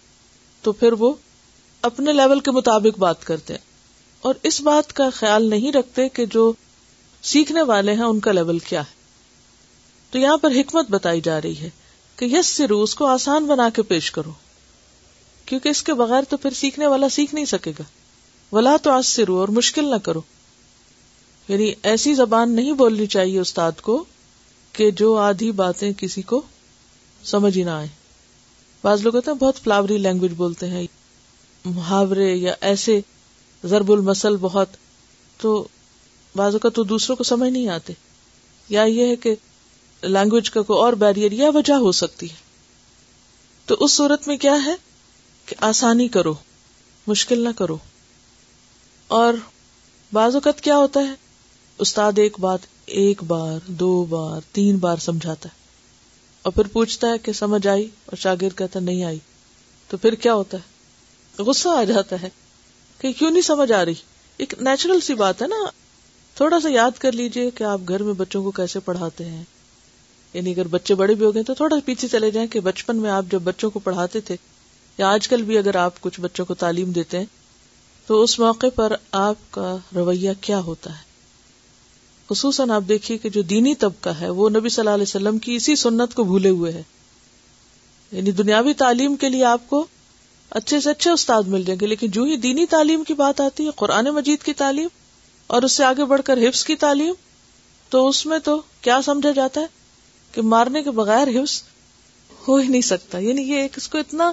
تو پھر وہ اپنے لیول کے مطابق بات کرتے ہیں۔ اور اس بات کا خیال نہیں رکھتے کہ جو سیکھنے والے ہیں ان کا لیول کیا ہے۔ تو یہاں پر حکمت بتائی جا رہی ہے کہ یس سرو اس کو آسان بنا کے پیش کرو، کیونکہ اس کے بغیر تو پھر سیکھنے والا سیکھ نہیں سکے گا۔ ولا تو آج سے رو اور مشکل نہ کرو۔ یعنی ایسی زبان نہیں بولنی چاہیے استاد کو کہ جو آدھی باتیں کسی کو سمجھ ہی نہ آئے۔ بعض لوگ ہوتے ہیں بہت فلاوری لینگویج بولتے ہیں، محاورے یا ایسے ضرب المسل بہت، تو بعض اوقات تو دوسروں کو سمجھ نہیں آتے۔ یا یہ ہے کہ لینگویج کا کوئی اور بیریئر یا وجہ ہو سکتی ہے۔ تو اس صورت میں کیا ہے؟ کہ آسانی کرو، مشکل نہ کرو۔ اور بعض اوقات کیا ہوتا ہے؟ استاد ایک بات ایک بار، دو بار، تین بار سمجھاتا ہے۔ اور پھر پوچھتا ہے کہ سمجھ آئی؟ اور شاگرد کہتا نہیں آئی۔ تو پھر کیا ہوتا ہے؟ غصہ آ جاتا ہے۔ کہ کیوں نہیں سمجھ آ رہی؟ ایک نیچرل سی بات ہے نا۔ تھوڑا سا یاد کر لیجیے کہ آپ گھر میں بچوں کو کیسے پڑھاتے ہیں۔ یعنی اگر بچے بڑے بھی ہو گئے تو تھوڑا پیچھے چلے جائیں کہ بچپن میں آپ جب بچوں کو پڑھاتے تھے یا آج کل بھی اگر آپ کچھ بچوں کو تعلیم دیتے ہیں، تو اس موقع پر آپ کا رویہ کیا ہوتا ہے؟ خصوصاً آپ دیکھیے کہ جو دینی طبقہ ہے، وہ نبی صلی اللہ علیہ وسلم کی اسی سنت کو بھولے ہوئے ہے۔ یعنی دنیاوی تعلیم کے لیے آپ کو اچھے سے اچھے استاد مل جائیں گے، لیکن جو ہی دینی تعلیم کی بات آتی ہے، قرآن مجید کی تعلیم اور اس سے آگے بڑھ کر حفظ کی تعلیم، تو اس میں تو کیا سمجھا جاتا ہے کہ مارنے کے بغیر حفظ ہو ہی نہیں سکتا؟ یعنی یہ ایک اس کو اتنا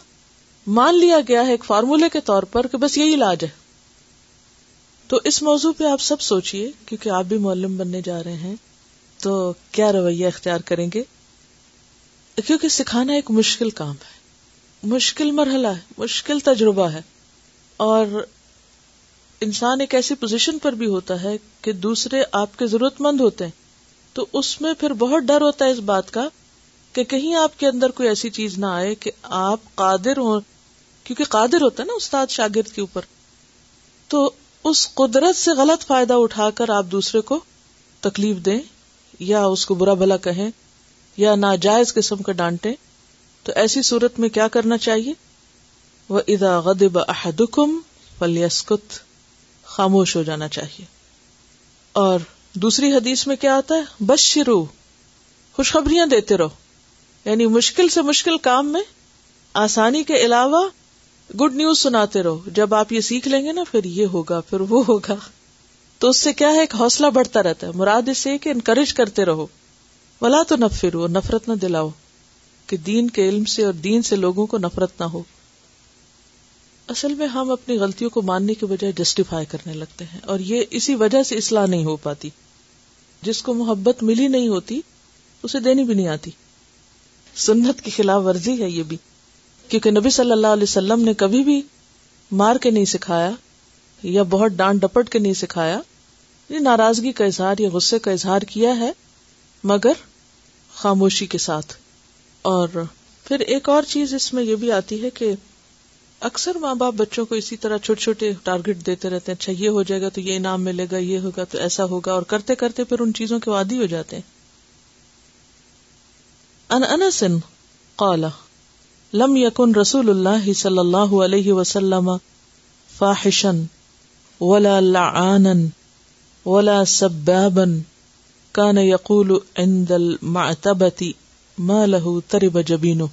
مان لیا گیا ہے ایک فارمولے کے طور پر کہ بس یہی علاج ہے۔ تو اس موضوع پہ آپ سب سوچئے، کیونکہ آپ بھی معلم بننے جا رہے ہیں، تو کیا رویہ اختیار کریں گے؟ کیونکہ سکھانا ایک مشکل کام ہے۔ مشکل مرحلہ ہے، مشکل تجربہ ہے۔ اور انسان ایک ایسی پوزیشن پر بھی ہوتا ہے کہ دوسرے آپ کے ضرورت مند ہوتے ہیں۔ تو اس میں پھر بہت ڈر ہوتا ہے اس بات کا کہ کہیں آپ کے اندر کوئی ایسی چیز نہ آئے کہ آپ قادر ہوں، کیونکہ قادر ہوتا ہے نا استاد شاگرد کے اوپر۔ تو اس قدرت سے غلط فائدہ اٹھا کر آپ دوسرے کو تکلیف دیں، یا اس کو برا بھلا کہیں، یا ناجائز قسم کا ڈانٹے تو ایسی صورت میں کیا کرنا چاہیے؟ وہ ادا غدب احدکم فلیسکت خاموش ہو جانا چاہیے۔ اور دوسری حدیث میں کیا آتا ہے؟ بس شروع خوشخبریاں دیتے رہو۔ یعنی مشکل سے مشکل کام میں آسانی کے علاوہ گڈ نیوز سناتے رہو۔ جب آپ یہ سیکھ لیں گے نا، پھر یہ ہوگا، پھر وہ ہوگا۔ تو اس سے کیا ہے؟ ایک حوصلہ بڑھتا رہتا ہے۔ مراد اس سے کہ انکریج کرتے رہو۔ ولا تو نفر ہو نفرت نہ دلاؤ۔ کہ دین کے علم سے اور دین سے لوگوں کو نفرت نہ ہو۔ اصل میں ہم اپنی غلطیوں کو ماننے کے بجائے جسٹیفائی کرنے لگتے ہیں اور یہ اسی وجہ سے اصلاح نہیں ہو پاتی۔ جس کو محبت ملی نہیں ہوتی، اسے دینی بھی نہیں آتی۔ سنت کی خلاف ورزی ہے یہ بھی۔ کیونکہ نبی صلی اللہ علیہ وسلم نے کبھی بھی مار کے نہیں سکھایا یا بہت ڈانٹ ڈپٹ کے نہیں سکھایا۔ یہ ناراضگی کا اظہار یا غصے کا اظہار کیا ہے، مگر خاموشی کے ساتھ۔ اور پھر ایک اور چیز اس میں یہ بھی آتی ہے کہ اکثر ماں باپ بچوں کو اسی طرح چھوٹے چھوٹے ٹارگیٹ دیتے رہتے ہیں اچھا یہ ہو جائے گا تو یہ انعام ملے گا، یہ ہوگا تو ایسا ہوگا، اور کرتے کرتے پھر ان چیزوں کے وادی ہو جاتے ہیں۔ ان انسن قال، لم يكن رسول الله صلی اللہ علیہ وسلم فاحشا ولا لعانا ولا سبابا كان يقول عند المعتبة ما له ترب جبينه.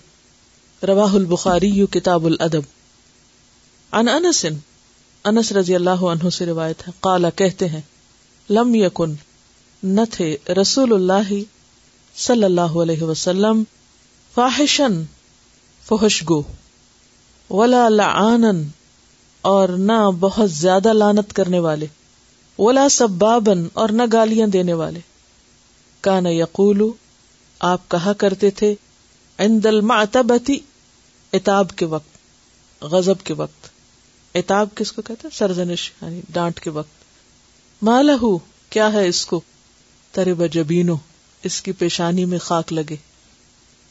رواه البخاری کتاب الادب ان انس انس رضی اللہ عنہ سے روایت ہے قالا کہتے ہیں، لم یکن نہ تھے رسول اللہ صلی اللہ علیہ وسلم فاحشن فحشگو، ولا لعانن اور نہ بہت زیادہ لانت کرنے والے، ولا سبابن اور نہ گالیاں دینے والے۔ کان یقول آپ کہا کرتے تھے، عند المعتبتی اتاب کے وقت، غضب کے وقت۔ اتاب کس کو کہتے سرزنش یعنی ڈانٹ کے وقت۔ مالہ کیا ہے اس کو؟ تر بجبینو اس کی پیشانی میں خاک لگے۔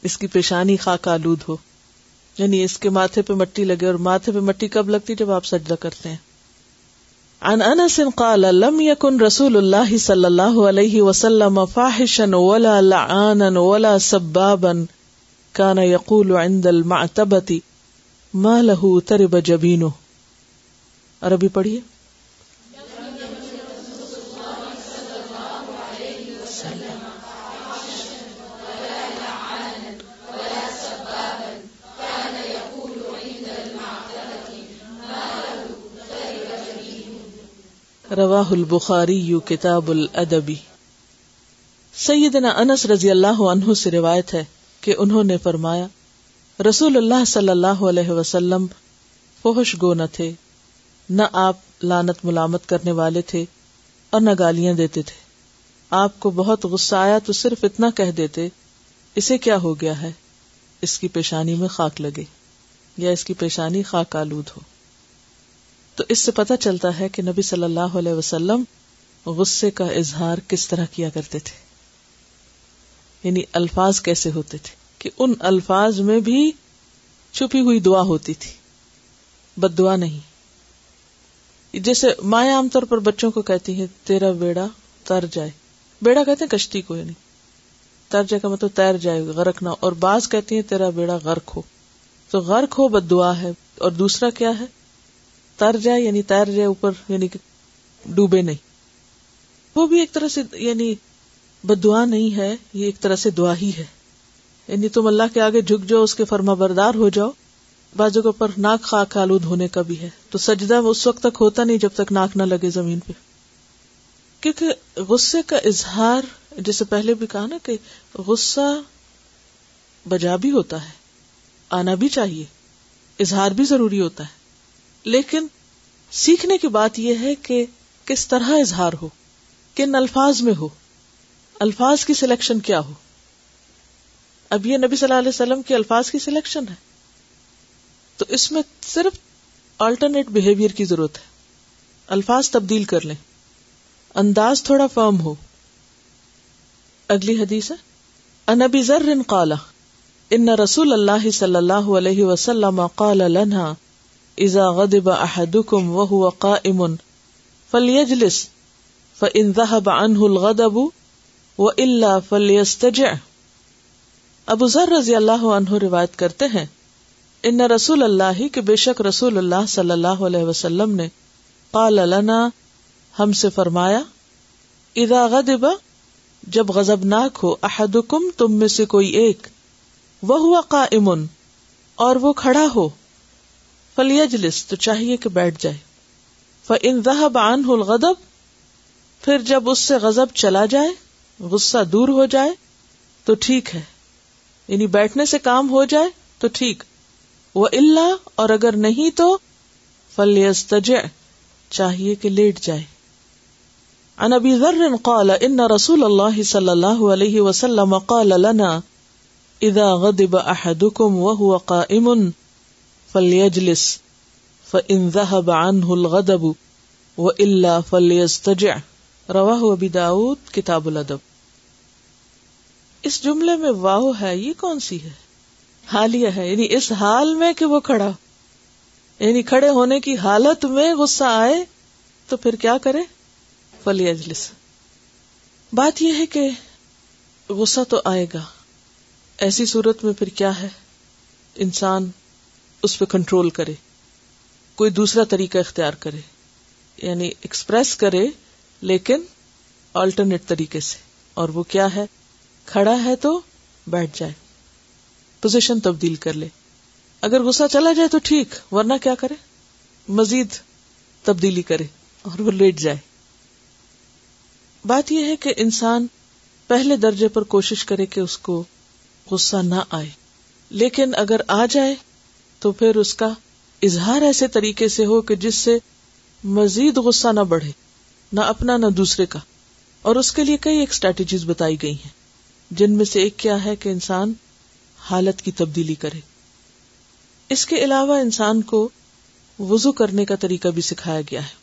اس کی پیشانی خاک آلود ہو۔ یعنی اس کے ماتھے پہ مٹی لگے، اور ماتھے پہ مٹی کب لگتی؟ جب آپ سجدہ کرتے ہیں۔ عن انس قال، لم يكن رسول الله صلى الله عليه وسلم فاحشا ولا لعانا ولا سبابا كان يقول عند المعتبه ما له ترب جبينه عربی پڑھیے؟ رواہ البخاری یو کتاب الادبی۔ سیدنا انس رضی اللہ عنہ سے روایت ہے کہ انہوں نے فرمایا، رسول اللہ صلی اللہ علیہ وسلم فوش گو نہ تھے، نہ آپ لانت ملامت کرنے والے تھے اور نہ گالیاں دیتے تھے۔ آپ کو بہت غصہ آیا تو صرف اتنا کہہ دیتے، اسے کیا ہو گیا ہے؟ اس کی پیشانی میں خاک لگے یا اس کی پیشانی خاک آلود ہو؟ تو اس سے پتہ چلتا ہے کہ نبی صلی اللہ علیہ وسلم غصے کا اظہار کس طرح کیا کرتے تھے۔ یعنی الفاظ کیسے ہوتے تھے کہ ان الفاظ میں بھی چھپی ہوئی دعا ہوتی تھی، بد دعا نہیں۔ جیسے مائیں عام طور پر بچوں کو کہتی ہیں، تیرا بیڑا تر جائے۔ بیڑا کہتے ہیں کشتی کو یعنی ترجے کا مطلب تیر جائے، غرق نہ۔ اور بعض کہتی ہیں، تیرا بیڑا غرق ہو۔ تو غرق ہو بد دعا ہے، اور دوسرا کیا ہے؟ تر جائے یعنی تیر جائے، اوپر یعنی کہ ڈوبے نہیں۔ وہ بھی ایک طرح سے یعنی بد دعا نہیں ہے، یہ ایک طرح سے دعا ہی ہے۔ یعنی تم اللہ کے آگے جھک جاؤ، اس کے فرما بردار ہو جاؤ۔ بازو کے اوپر ناک خاک آلود ہونے کا بھی ہے۔ تو سجدہ اس وقت تک ہوتا نہیں جب تک ناک نہ لگے زمین پہ۔ کیونکہ غصے کا اظہار، جیسے پہلے بھی کہا نا کہ غصہ بجا بھی ہوتا ہے، آنا بھی چاہیے۔ اظہار بھی ضروری ہوتا ہے۔ لیکن سیکھنے کی بات یہ ہے کہ کس طرح اظہار ہو، کن الفاظ میں ہو، الفاظ کی سلیکشن کیا ہو۔ اب یہ نبی صلی اللہ علیہ وسلم کے الفاظ کی سلیکشن ہے۔ تو اس میں صرف آلٹرنیٹ بہیویئر کی ضرورت ہے۔ الفاظ تبدیل کر لیں۔ انداز تھوڑا فرم ہو۔ اگلی حدیث ہے۔ انبی ذر قالا ان رسول اللہ صلی اللہ علیہ وسلم قال لنا اذا غضب احدكم وهو قائم فليجلس فان ذهب عنه الغضب والا فليستجع ابو ذر رضی اللہ عنہ روایت کرتے ہیں، ان رسول اللہ کہ بے شک رسول اللہ صلی اللہ علیہ وسلم نے قال لنا، ہم سے فرمایا، اذا غضب، جب غضبناک ہو احدکم، تم میں سے کوئی ایک وہ ہوا قائم اور وہ کھڑا ہو۔ فلیجلس تو چاہیے کہ بیٹھ جائے۔ فان ذهب عنه الغضب، پھر جب اس سے غضب چلا جائے، غصہ دور ہو جائے، تو ٹھیک ہے۔ یعنی بیٹھنے سے کام ہو جائے، تو ٹھیک۔ وہ اللہ اور اگر نہیں تو فلیستجع چاہیے کہ لیٹ جائے۔ عن ابي ذر قال ان رسول الله صلى الله عليه وسلم قال لنا اذا غضب احدكم وهو قائم فليجلس فان ذهب عنه الغضب والا فليستجع. رواه ابي داود، کتاب الادب. اس جملے میں واو ہے، یہ کون سی ہے؟ حالیہ ہے یعنی اس حال میں کہ وہ کھڑا یعنی کھڑے ہونے کی حالت میں غصہ آئے، تو پھر کیا کرے؟ فلی اجلس بات یہ ہے کہ غصہ تو آئے گا، ایسی صورت میں پھر کیا ہے؟ انسان اس پہ کنٹرول کرے۔ کوئی دوسرا طریقہ اختیار کرے۔ یعنی ایکسپریس کرے، لیکن آلٹرنیٹ طریقے سے۔ اور وہ کیا ہے؟ کھڑا ہے تو بیٹھ جائے۔ پوزیشن تبدیل کر لے۔ اگر غصہ چلا جائے تو ٹھیک، ورنہ کیا کرے؟ مزید تبدیلی کرے اور وہ لیٹ جائے۔ بات یہ ہے کہ انسان پہلے درجے پر کوشش کرے کہ اس کو غصہ نہ آئے۔ لیکن اگر آ جائے تو پھر اس کا اظہار ایسے طریقے سے ہو کہ جس سے مزید غصہ نہ بڑھے، نہ اپنا، نہ دوسرے کا۔ اور اس کے لیے کئی ایک اسٹریٹجیز بتائی گئی ہیں، جن میں سے ایک کیا ہے کہ انسان حالت کی تبدیلی کرے۔ اس کے علاوہ انسان کو وضو کرنے کا طریقہ بھی سکھایا گیا ہے۔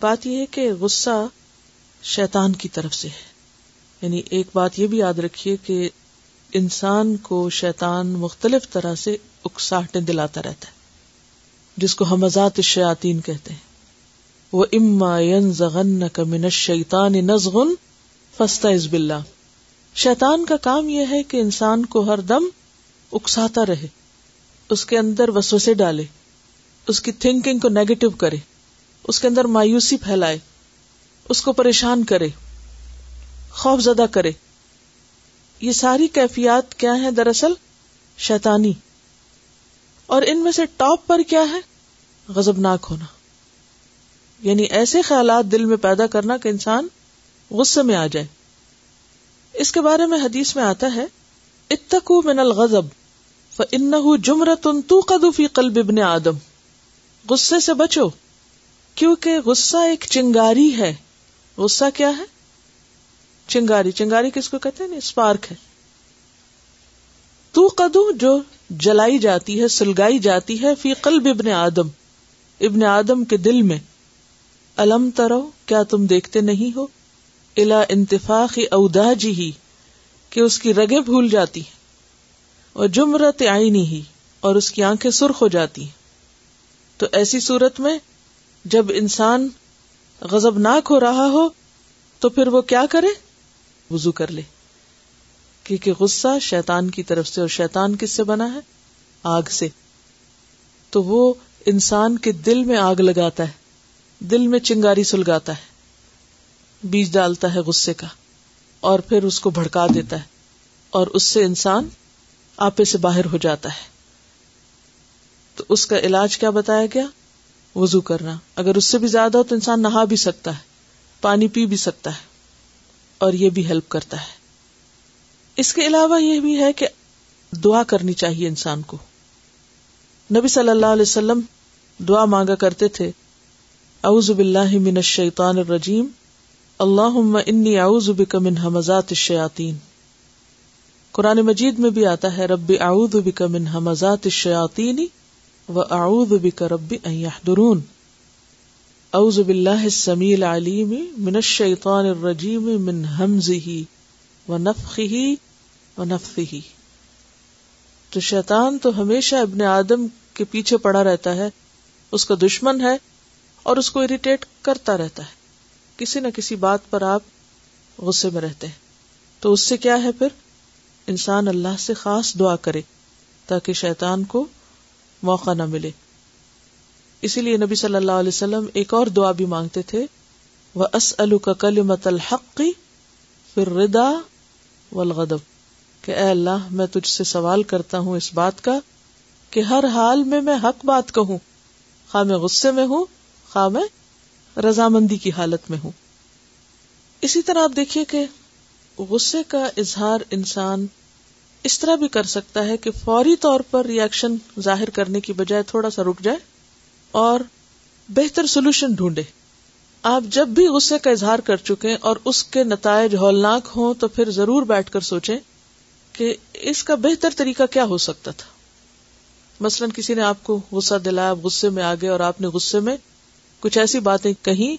بات یہ ہے کہ غصہ شیطان کی طرف سے ہے۔ یعنی ایک بات یہ بھی یاد رکھیے کہ انسان کو شیطان مختلف طرح سے اکساہٹیں دلاتا رہتا ہے، جس کو حمزات الشیاطین کہتے ہیں۔ وہ اما ین کا من الشیطان نزغن فاستعذ شیطان کا کام یہ ہے کہ انسان کو ہر دم اکساتا رہے، اس کے اندر وسوسے ڈالے، اس کی تھنکنگ کو نیگیٹو کرے، اس کے اندر مایوسی پھیلائے، اس کو پریشان کرے، خوف زدہ کرے۔ یہ ساری کیفیات کیا ہے دراصل شیطانی۔ اور ان میں سے ٹاپ پر کیا ہے؟ غزبناک ہونا۔ یعنی ایسے خیالات دل میں پیدا کرنا کہ انسان غصے میں آ جائے۔ اس کے بارے میں حدیث میں آتا ہے اتقو من الغضب فانه جمرۃ توقد فی قلب ابن آدم۔ غصے سے بچو، کیونکہ غصہ ایک چنگاری ہے۔ غصہ کیا ہے؟ چنگاری۔ چنگاری کس کو کہتے ہیں؟ یعنی اسپارک ہے۔ تو قدو جو جلائی جاتی ہے، سلگائی جاتی ہے فی قلب ابن آدم۔ ابن آدم کے دل میں، الم ترو، کیا تم دیکھتے نہیں ہو؟ الا انتفاق اودا جی ہی کہ اس کی رگے بھول جاتی ہیں، اور جمرت آئینی ہی اور اس کی آنکھیں سرخ ہو جاتی ہیں۔ تو ایسی صورت میں، جب انسان غزب ناک ہو رہا ہو، تو پھر وہ کیا کرے؟ وزو کر لے۔ کیونکہ غصہ شیطان کی طرف سے اور شیطان کس سے بنا ہے؟ آگ سے۔ تو وہ انسان کے دل میں آگ لگاتا ہے، دل میں چنگاری سلگاتا ہے، بیج ڈالتا ہے غصے کا اور پھر اس کو بھڑکا دیتا ہے اور اس سے انسان آپے سے باہر ہو جاتا ہے۔ تو اس کا علاج کیا بتایا گیا؟ وضو کرنا۔ اگر اس سے بھی زیادہ ہو تو انسان نہا بھی سکتا ہے، پانی پی بھی سکتا ہے اور یہ بھی ہیلپ کرتا ہے۔ اس کے علاوہ یہ بھی ہے کہ دعا کرنی چاہیے انسان کو۔ نبی صلی اللہ علیہ وسلم دعا مانگا کرتے تھے، اعوذ باللہ من الشیطان الرجیم، اللہم انی اعوذ بک من حمزات الشیاطین۔ قرآن مجید میں بھی آتا ہے، رب اعوذ بک من حمزات الشیاطین و اعوذ بک رب ان یحضرون۔ اعوذ باللہ السمیع العلیم من الشیطان الرجیم من حمزه ونفخه ونفثه تو شیطان تو ہمیشہ ابن آدم کے پیچھے پڑا رہتا ہے، اس کا دشمن ہے اور اس کو اریٹیٹ کرتا رہتا ہے۔ کسی نہ کسی بات پر آپ غصے میں رہتے ہیں۔ تو اس سے کیا ہے پھر؟ انسان اللہ سے خاص دعا کرے تاکہ شیطان کو موقع نہ ملے۔ اسی لیے نبی صلی اللہ علیہ وسلم ایک اور دعا بھی مانگتے تھے وہ اس کا کل مت الحقی پھر ردا والغضب، کہ اے اللہ، میں تجھ سے سوال کرتا ہوں اس بات کا کہ ہر حال میں میں حق بات کہوں، خواہ میں غصے میں ہوں، خواہ میں رضامندی کی حالت میں ہوں۔ اسی طرح آپ دیکھیے کہ غصے کا اظہار انسان اس طرح بھی کر سکتا ہے کہ فوری طور پر ریئیکشن ظاہر کرنے کی بجائے تھوڑا سا رک جائے اور بہتر سولوشن ڈھونڈے۔ آپ جب بھی غصے کا اظہار کر چکے اور اس کے نتائج ہولناک ہوں تو پھر ضرور بیٹھ کر سوچیں کہ اس کا بہتر طریقہ کیا ہو سکتا تھا۔ مثلاً کسی نے آپ کو غصہ دلایا غصے میں آگے اور آپ نے غصے میں کچھ ایسی باتیں کہیں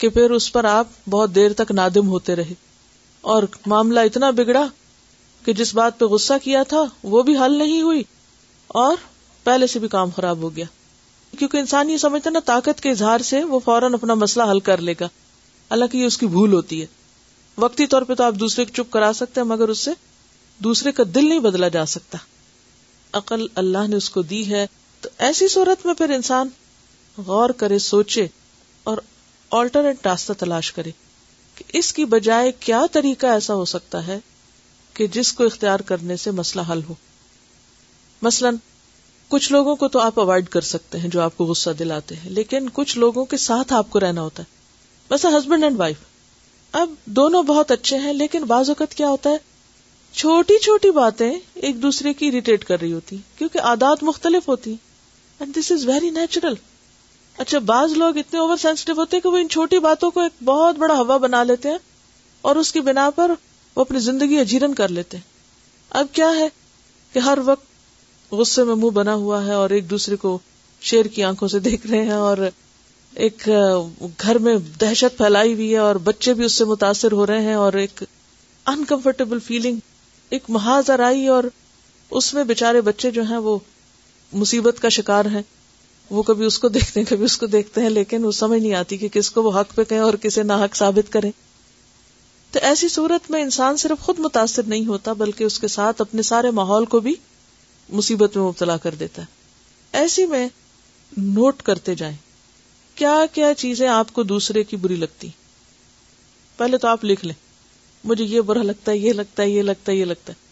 کہ پھر اس پر آپ بہت دیر تک نادم ہوتے رہے۔ اور معاملہ اتنا بگڑا کہ جس بات پہ غصہ کیا تھا وہ بھی حل نہیں ہوئی اور پہلے سے بھی کام خراب ہو گیا۔ کیونکہ انسان یہ سمجھتا نا، طاقت کے اظہار سے وہ فوراً اپنا مسئلہ حل کر لے گا۔ حالانکہ یہ اس کی بھول ہوتی ہے۔ وقتی طور پہ تو آپ دوسرے کو چپ کرا سکتے ہیں، مگر اس سے دوسرے کا دل نہیں بدلا جا سکتا۔ عقل اللہ نے اس کو دی ہے، تو ایسی صورت میں پھر انسان غور کرے، سوچے اور آلٹرنیٹ راستہ تلاش کرے کہ اس کی بجائے کیا طریقہ ایسا ہو سکتا ہے کہ جس کو اختیار کرنے سے مسئلہ حل ہو۔ مثلاً کچھ لوگوں کو تو آپ اوائڈ کر سکتے ہیں جو آپ کو غصہ دلاتے ہیں، لیکن کچھ لوگوں کے ساتھ آپ کو رہنا ہوتا ہے۔ ویسے ہسبینڈ اینڈ وائف اب دونوں بہت اچھے ہیں، لیکن بعض اوقات کیا ہوتا ہے، چھوٹی چھوٹی باتیں ایک دوسرے کی اریٹیٹ کر رہی ہوتی، کیونکہ عادات مختلف ہوتی۔ And this is very natural اچھا بعض لوگ اتنے اوور سینسٹو ہوتے ہیں کہ وہ ان چھوٹی باتوں کو ایک بہت بڑا ہوا بنا لیتے ہیں اور اس کی بنا پر وہ اپنی زندگی اجیرن کر لیتے ہیں۔ اب کیا ہے کہ ہر وقت غصے میں منہ بنا ہوا ہے اور ایک دوسرے کو شیر کی آنکھوں سے دیکھ رہے ہیں اور ایک گھر میں دہشت پھیلائی ہوئی ہے اور بچے بھی اس سے متاثر ہو رہے ہیں اور ایک انکمفرٹیبل فیلنگ ایک محاذر آئی اور اس میں بےچارے بچے جو ہیں وہ مصیبت کا شکار ہیں۔ وہ کبھی اس کو دیکھتے ہیں، کبھی اس کو دیکھتے ہیں، لیکن وہ سمجھ نہیں آتی کہ کس کو وہ حق پہ کہیں اور کسے نہ حق ثابت کریں۔ تو ایسی صورت میں انسان صرف خود متاثر نہیں ہوتا، بلکہ اس کے ساتھ اپنے سارے ماحول کو بھی مصیبت میں مبتلا کر دیتا ہے۔ ایسی میں نوٹ کرتے جائیں۔ کیا کیا چیزیں آپ کو دوسرے کی بری لگتی؟ پہلے تو آپ لکھ لیں۔ مجھے یہ برا لگتا ہے، یہ لگتا ہے، یہ لگتا ہے، یہ لگتا ہے۔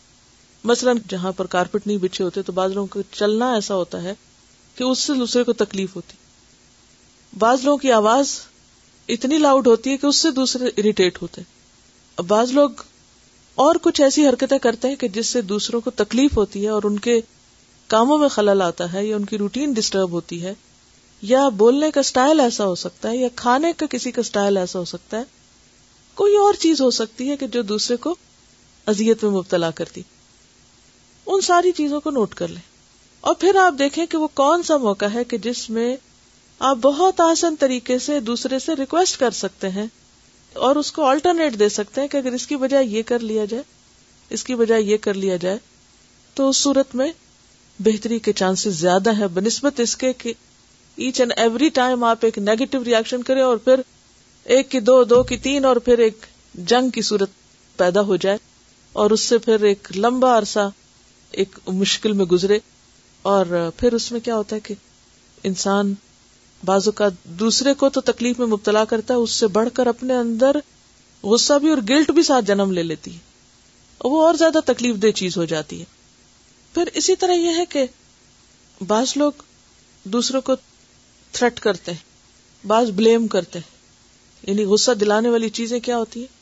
مثلاً جہاں پر کارپیٹ نہیں بچھے ہوتے تو بعض لوگوں کو چلنا ایسا ہوتا ہے کہ اس سے دوسرے کو تکلیف ہوتی۔ بعض لوگوں کی آواز اتنی لاؤڈ ہوتی ہے کہ اس سے دوسرے اریٹیٹ ہوتے۔ بعض لوگ اور کچھ ایسی حرکتیں کرتے ہیں کہ جس سے دوسروں کو تکلیف ہوتی ہے اور ان کے کاموں میں خلل آتا ہے یا ان کی روٹین ڈسٹرب ہوتی ہے، یا بولنے کا سٹائل ایسا ہو سکتا ہے یا کھانے کا کسی کا سٹائل ایسا ہو سکتا ہے، کوئی اور چیز ہو سکتی ہے کہ جو دوسرے کو ازیت میں مبتلا کرتی۔ ان ساری چیزوں کو نوٹ کر لیں۔ اور پھر آپ دیکھیں کہ وہ کون سا موقع ہے کہ جس میں آپ بہت آسان طریقے سے دوسرے سے ریکویسٹ کر سکتے ہیں۔ اور اس کو آلٹرنیٹ دے سکتے ہیں کہ اگر اس کی بجائے یہ کر لیا جائے، اس کی بجائے یہ کر لیا جائے، تو اس صورت میں بہتری کے چانسز زیادہ ہے بنسبت اس کے کہ ایچ اینڈ ایوری ٹائم آپ ایک نیگیٹو ریئیکشن کریں اور پھر ایک کی دو دو کی تین اور پھر ایک جنگ کی صورت پیدا ہو جائے اور اس سے پھر ایک لمبا عرصہ ایک مشکل میں گزرے اور پھر اس میں کیا ہوتا ہے کہ انسان بعض اوقات دوسرے کو تو تکلیف میں مبتلا کرتا ہے، اس سے بڑھ کر اپنے اندر غصہ بھی اور گلٹ بھی ساتھ جنم لے لیتی ہے۔ وہ اور زیادہ تکلیف دہ چیز ہو جاتی ہے۔ پھر اسی طرح یہ ہے کہ بعض لوگ دوسروں کو تھرٹ کرتے ہیں، بعض بلیم کرتے ہیں۔ یعنی غصہ دلانے والی چیزیں کیا ہوتی ہیں؟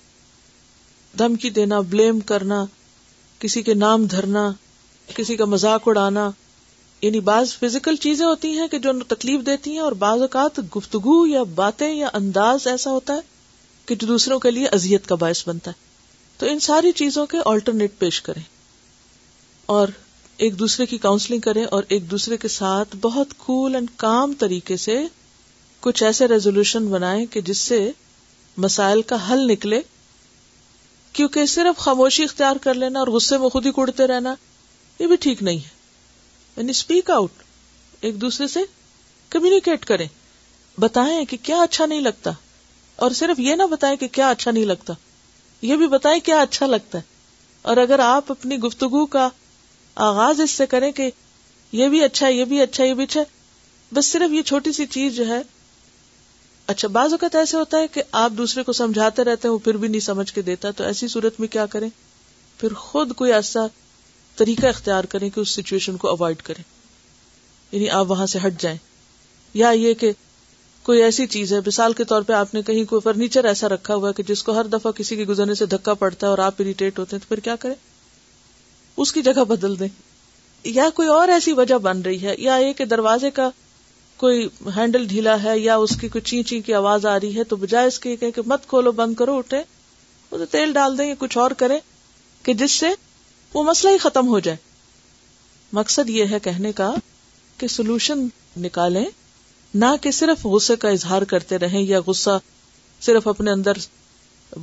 دھمکی دینا بلیم کرنا، کسی کے نام دھرنا، کسی کا مذاق اڑانا۔ یعنی بعض فزیکل چیزیں ہوتی ہیں کہ جو تکلیف دیتی ہیں اور بعض اوقات گفتگو یا باتیں یا انداز ایسا ہوتا ہے کہ جو دوسروں کے لیے اذیت کا باعث بنتا ہے۔ تو ان ساری چیزوں کے آلٹرنیٹ پیش کریں اور ایک دوسرے کی کاؤنسلنگ کریں اور ایک دوسرے کے ساتھ بہت کول اینڈ کام طریقے سے کچھ ایسے ریزولوشن بنائیں کہ جس سے مسائل کا حل نکلے۔ کیونکہ صرف خاموشی اختیار کر لینا اور غصے میں خود ہی کڑتے رہنا یہ بھی ٹھیک نہیں ہے۔ یعنی اسپیک آؤٹ ایک دوسرے سے کمیونیکیٹ کریں. بتائیں کہ کیا اچھا نہیں لگتا. اور صرف یہ نہ بتائیں کہ کیا اچھا نہیں لگتا. یہ بھی بتائیں کیا اچھا لگتا ہے. اور اگر آپ اپنی گفتگو کا آغاز اس سے کریں کہ یہ بھی اچھا یہ بھی اچھا یہ بھی اچھا بس صرف یہ چھوٹی سی چیز جو ہے اچھا بعض اوقات ایسے ہوتا ہے کہ آپ دوسرے کو سمجھاتے رہتے ہیں، وہ پھر بھی نہیں سمجھ کے دیتا، تو ایسی صورت میں کیا کریں؟ پھر خود کوئی ایسا طریقہ اختیار کریں کہ اس سچویشن کو اوائڈ کریں۔ یعنی آپ وہاں سے ہٹ جائیں۔ یا یہ کہ کوئی ایسی چیز ہے، مثال کے طور پہ آپ نے کہیں کوئی فرنیچر ایسا رکھا ہوا ہے کہ جس کو ہر دفعہ کسی کے گزرنے سے دھکا پڑتا ہے اور آپ اریٹیٹ ہوتے ہیں، تو پھر کیا کریں؟ اس کی جگہ بدل دیں۔ یا کوئی اور ایسی وجہ بن رہی ہے، یا یہ کہ دروازے کا کوئی ہینڈل ڈھیلا ہے یا اس کی کوئی چی چی کی آواز آ رہی ہے، تو بجائے اس کے کہ مت کھولو، بند کرو اٹھے وہ تیل ڈال دیں یا کچھ اور کرے کہ جس سے وہ مسئلہ ہی ختم ہو جائے۔ مقصد یہ ہے کہنے کا کہ سولوشن نکالیں، نہ کہ صرف غصے کا اظہار کرتے رہیں یا غصہ صرف اپنے اندر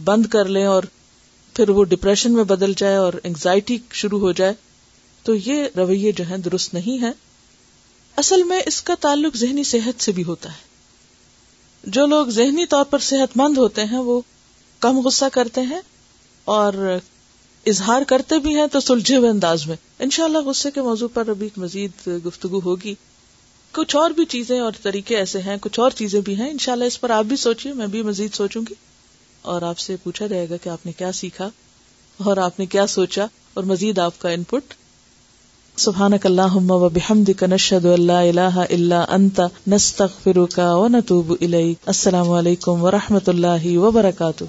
بند کر لیں اور پھر وہ ڈپریشن میں بدل جائے اور انگزائٹی شروع ہو جائے۔ تو یہ رویے جو ہیں درست نہیں ہے اصل میں اس کا تعلق ذہنی صحت سے بھی ہوتا ہے۔ جو لوگ ذہنی طور پر صحت مند ہوتے ہیں وہ کم غصہ کرتے ہیں اور اظہار کرتے بھی ہیں تو سلجھے ہوئے انداز میں۔ انشاءاللہ غصے کے موضوع پر ابھی مزید گفتگو ہوگی۔ کچھ اور بھی چیزیں اور طریقے ایسے ہیں، کچھ اور چیزیں بھی ہیں۔ انشاءاللہ اس پر آپ بھی سوچیے میں بھی مزید سوچوں گی۔ اور آپ سے پوچھا جائے گا کہ آپ نے کیا سیکھا اور آپ نے کیا سوچا اور مزید آپ کا ان پٹ سبحان اللہ و اللہ اللہ اللہ انت، نستغفرک و نتوب الیک۔ السلام علیکم و رحمۃ اللہ وبرکاتہ۔